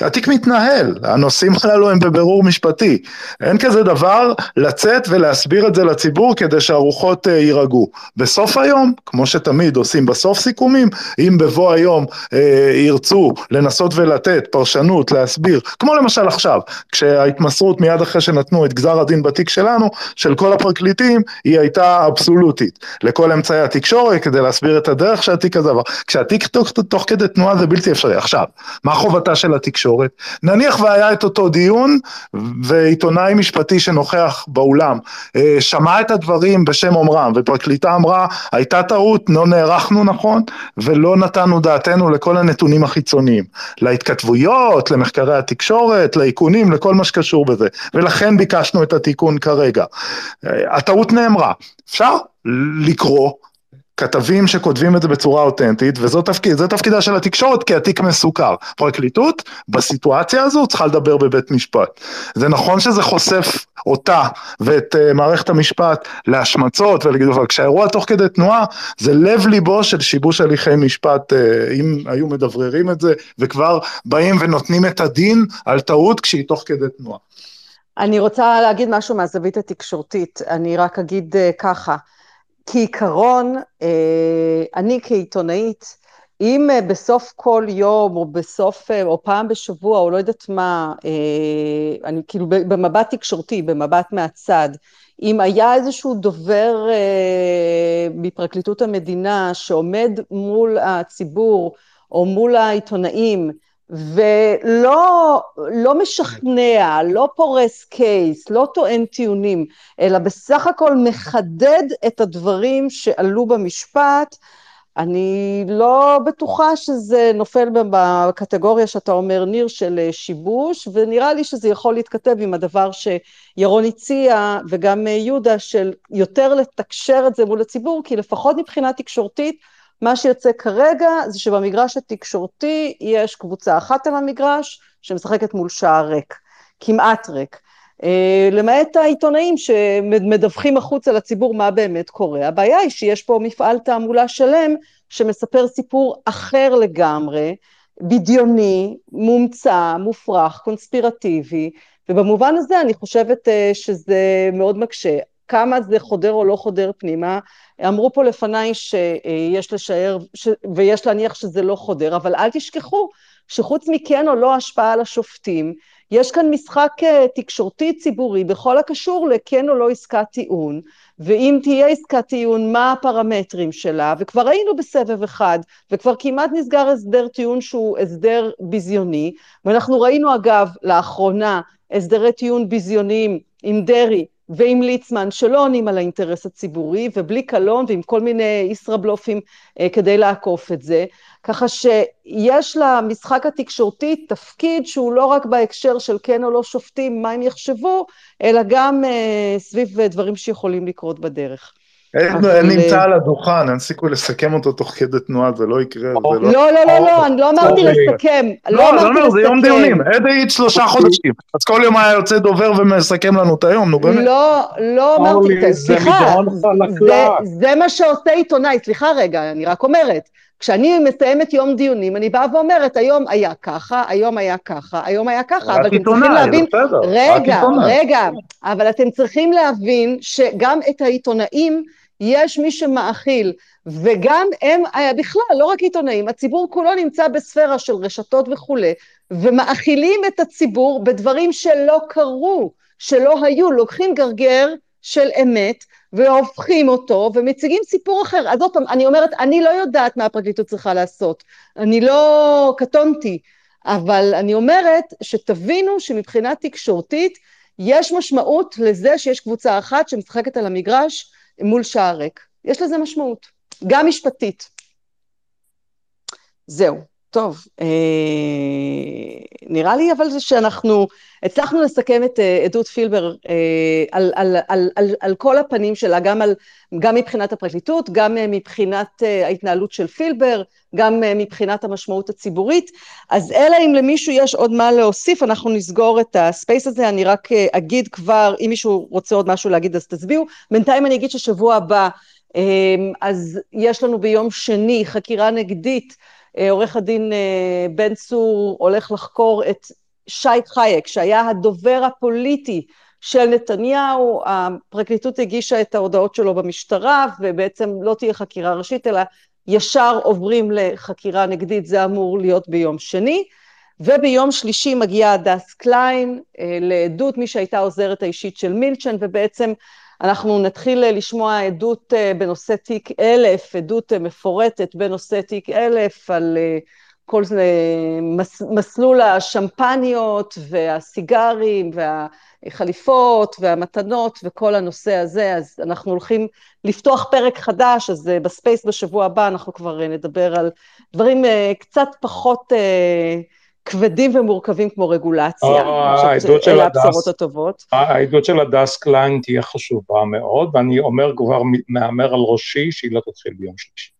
התיק מתנהל, הנושאים הללו הם בבירור משפטי. אין כזה דבר לצאת ולהסביר את זה לציבור כדי שהרוחות אה, יירגעו. בסוף היום, כמו שתמיד עושים בסוף סיכומים, אם בבוא היום אה, ירצו לנסות ולתת פרשנות, להסביר, כמו למשל עכשיו, כשההתמסרות מיד אחרי שנתנו את גזר הדין בתיק שלנו, של כל הפרקליטים, היא הייתה אבסולוטית. לכל אמצעי התקשורת כדי להסביר את הדרך שהתיק הזה עבר. כשהתיק תוך, תוך כדי תנועה זה בלתי אפשרי. עכשיו, מה חובתה של התקשורת? נניח והיה את אותו דיון ועיתונאי משפטי שנוכח באולם אה, שמע את הדברים בשם אומרם ופרקליטה אמרה הייתה טעות, לא נערכנו נכון ולא נתנו דעתנו לכל הנתונים החיצוניים, להתכתבויות, למחקרי התקשורת, לאיכונים, לכל מה שקשור בזה ולכן ביקשנו את התיקון כרגע. אה, הטעות נאמרה, אפשר לקרוא כתבים שכותבים את זה בצורה אותנטית, וזה תפקיד, תפקידה של התקשורת כי התיק מסוכר. פרקליטות, בסיטואציה הזו צריכה לדבר בבית משפט. זה נכון שזה חושף אותה ואת uh, מערכת המשפט להשמצות ולהגיד, אבל כשהאירוע תוך כדי תנועה, זה לב ליבו של שיבוש הליכי משפט, uh, אם היו מדבררים את זה, וכבר באים ונותנים את הדין על טעות כשהיא תוך כדי תנועה. אני רוצה להגיד משהו מהזווית התקשורתית, אני רק אגיד uh, ככה. כעיקרון, אה, אני כעיתונאית, אם אה, בסוף כל יום, או בסוף, אה, או פעם בשבוע, או לא יודעת מה, אני כאילו במבט תקשורתי, במבט מהצד, אם היה איזשהו דובר מפרקליטות המדינה שעומד מול הציבור, או מול העיתונאים, ולא לא משכנע, לא פורס קייס, לא טוען טיעונים, אלא בסך הכל מחדד את הדברים שעלו במשפט, אני לא בטוחה שזה נופל בקטגוריה שאתה אומר, ניר, של שיבוש, ונראה לי שזה יכול להתכתב עם הדבר שירון הציע, וגם יהודה, של יותר לתקשר את זה מול הציבור, כי לפחות מבחינה תקשורתית, מה שיוצא כרגע זה שבמגרש התקשורתי יש קבוצה אחת על המגרש שמשחקת מול שער ריק, כמעט ריק. אה, למעט העיתונאים שמדווחים החוצה לציבור מה באמת קורה. הבעיה היא שיש פה מפעל תעמולה שלם שמספר סיפור אחר לגמרי, בדיוני, מומצא, מופרך, קונספירטיבי, ובמובן הזה אני חושבת שזה מאוד מקשה. כמה זה חודר או לא חודר פנימה, אמרו פה לפניי שיש לשער ש... ויש להניח שזה לא חודר, אבל אל תשכחו שחוץ מכן או לא השפעה על השופטים, יש כאן משחק אה, תקשורתי ציבורי בכל הקשור לכן או לא עסקת טיעון, ואם תהיה עסקת טיעון, מה הפרמטרים שלה, וכבר היינו בסבב אחד, וכבר כמעט נסגר הסדר טיעון שהוא הסדר ביזיוני, ואנחנו ראינו אגב לאחרונה הסדרי טיעון ביזיוניים עם דרעי ועם ליצמן שלא עונים על האינטרס הציבורי ובלי קלון ועם כל מיני ישראבלופים אה, כדי לעקוף את זה, ככה שיש למשחק התקשורתי תפקיד שהוא לא רק בהקשר של כן או לא שופטים מה הם יחשבו, אלא גם אה, סביב דברים שיכולים לקרות בדרך. אין נמצא על הדוכן, אין סיכוי לסכם אותו תוך כדי תנועה, זה לא יקרה. לא, לא, לא, לא, אני לא אמרתי לסכם. לא, לא, לא, זה יום דיונים, עד היית שלושה חודשים. אז כל יום היה יוצא דובר ומסכם לנו את היום, נו באמת. לא, לא אמרתי, סליחה, זה מה שעושה עיתונאי, סליחה רגע, אני רק אומרת. כשאני מסיימת יום דיונים, אני באה ואומרת, היום היה ככה, היום היה ככה, היום היה ככה, אבל אתם צריכים להבין, רגע, רגע, אבל אתם צריכים להבין שגם את העיתונאים, יש מי שמאכיל, וגם הם, אה, בכלל, לא רק עיתונאים, הציבור כולו נמצא בספירה של רשתות וכולי, ומאכילים את הציבור בדברים שלא קרו, שלא היו, לוקחים גרגר של אמת, והופכים אותו, ומציגים סיפור אחר. אז עוד פעם, אני אומרת, אני לא יודעת מה הפרקליטות צריכה לעשות, אני לא קטונתי, אבל אני אומרת שתבינו שמבחינה תקשורתית, יש משמעות לזה שיש קבוצה אחת שמשחקת על המגרש, מול שער ריק. יש לזה משמעות, גם משפטית. זהו, טוב, אה, נראה לי אבל זה שאנחנו הצלחנו לסכם את אה, עדות פילבר אה, על, על, על, על, על כל הפנים שלה, גם, על, גם מבחינת הפרקליטות, גם אה, מבחינת אה, ההתנהלות של פילבר, גם אה, מבחינת המשמעות הציבורית. אז אלא אם למישהו יש עוד מה להוסיף, אנחנו נסגור את הספייס הזה, אני רק אה, אגיד כבר, אם מישהו רוצה עוד משהו להגיד אז תצביעו. בינתיים אני אגיד ששבוע הבא, אה, אז יש לנו ביום שני חקירה נגדית, עורך הדין אה, בן צור הולך לחקור את שי חייק, שהיה הדובר הפוליטי של נתניהו, הפרקליטות הגישה את ההודעות שלו במשטרה, ובעצם לא תהיה חקירה ראשית, אלא ישר עוברים לחקירה נגדית, זה אמור להיות ביום שני. וביום שלישי מגיעה הדס קליין אה, לעדות, מי שהייתה עוזרת האישית של מילצ'ן, ובעצם אנחנו נתחיל לשמוע עדות בנושא תיק אלף, עדות מפורטת בנושא תיק אלף, על כל מס, מסלול השמפניות והסיגרים והחליפות והמתנות וכל הנושא הזה, אז אנחנו הולכים לפתוח פרק חדש, אז אה, בספייס בשבוע הבא אנחנו כבר אה, נדבר על דברים אה, קצת פחות כבדים ומורכבים כמו רגולציה. העדות של הדס, העדות של הדס קליין תהיה חשובה מאוד, ואני אומר כבר, מהמר על ראשי שהיא לא תתחיל ביום שלישי.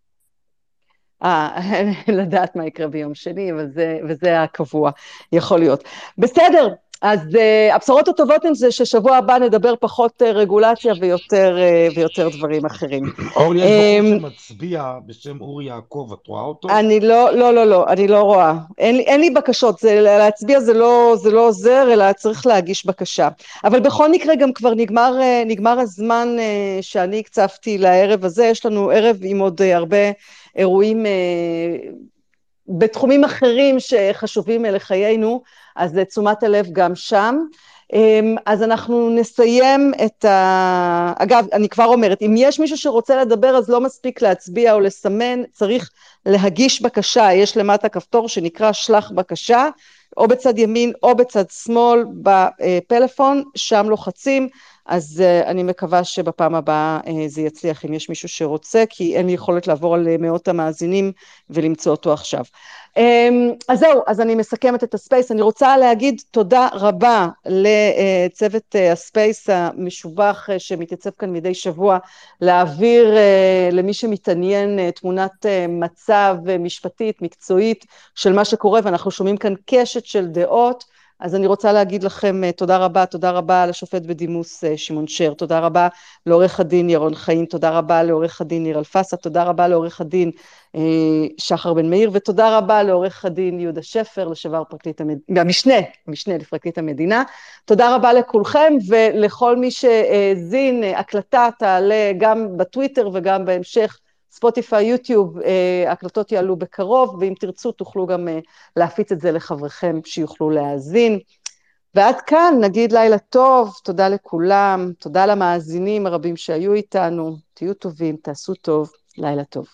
אה, לדעת מה יקרה ביום שני, וזה, וזה הקבוע, יכול להיות. בסדר, אז uh, הבשורות הטובות הן זה ששבוע הבא נדבר פחות uh, רגולציה ויותר, uh, ויותר דברים אחרים. אורלי, יש בחור שמצביע בשם אורי יעקב, את רואה אותו? אני לא, לא, לא, לא, אני לא רואה. אין, אין לי בקשות, זה, להצביע זה לא, זה לא עוזר, אלא צריך להגיש בקשה. אבל בכל מקרה גם כבר נגמר, נגמר הזמן שאני הקצבתי לערב הזה, יש לנו ערב עם עוד הרבה... אירועים בתחומים אחרים שחשובים לחיינו, אז תשומת הלב גם שם. אמ, אז אנחנו נסיים את ה... אגב, אני כבר אומרת, אם יש מישהו שרוצה לדבר אז לא מספיק להצביע או לסמן, צריך להגיש בקשה, יש למטה כפתור שנקרא שלח בקשה, או בצד ימין או בצד שמאל בפלאפון, שם לוחצים. אז uh, אני מקווה שבפעם הבאה uh, זה יצליח אם יש מישהו שרוצה, כי אין לי יכולת לעבור על מאות המאזינים ולמצוא אותו עכשיו. Um, אז זהו, אז אני מסכמת את הספייס. אני רוצה להגיד תודה רבה לצוות הספייס המשובח שמתייצב כאן מדי שבוע, להעביר למי שמתעניין תמונת מצב משפטית, מקצועית, של מה שקורה, ואנחנו שומעים כאן קשת של דעות. אז אני רוצה להגיד לכם תודה רבה, תודה רבה לשופט בדימוס שמעון שר, תודה רבה לעורך הדין ירון חיים, תודה רבה לעורך הדין ניר אלפסה, תודה רבה לעורך הדין שחר בן מאיר, ותודה רבה לעורך הדין יהודה שפר, לשעבר פרקליט המדינה, המשנה, המשנה לפרקליט המדינה. תודה רבה לכולכם ולכל מי שהאזין, הקלטה תעלה גם בטוויטר וגם בהמשך ספוטיפיי, יוטיוב, הקלטות יעלו בקרוב, ואם תרצו תוכלו גם להפיץ את זה לחבריכם שיוכלו להאזין. ועד כאן נגיד לילה טוב, תודה לכולם, תודה למאזינים הרבים שהיו איתנו, תהיו טובים, תעשו טוב, לילה טוב.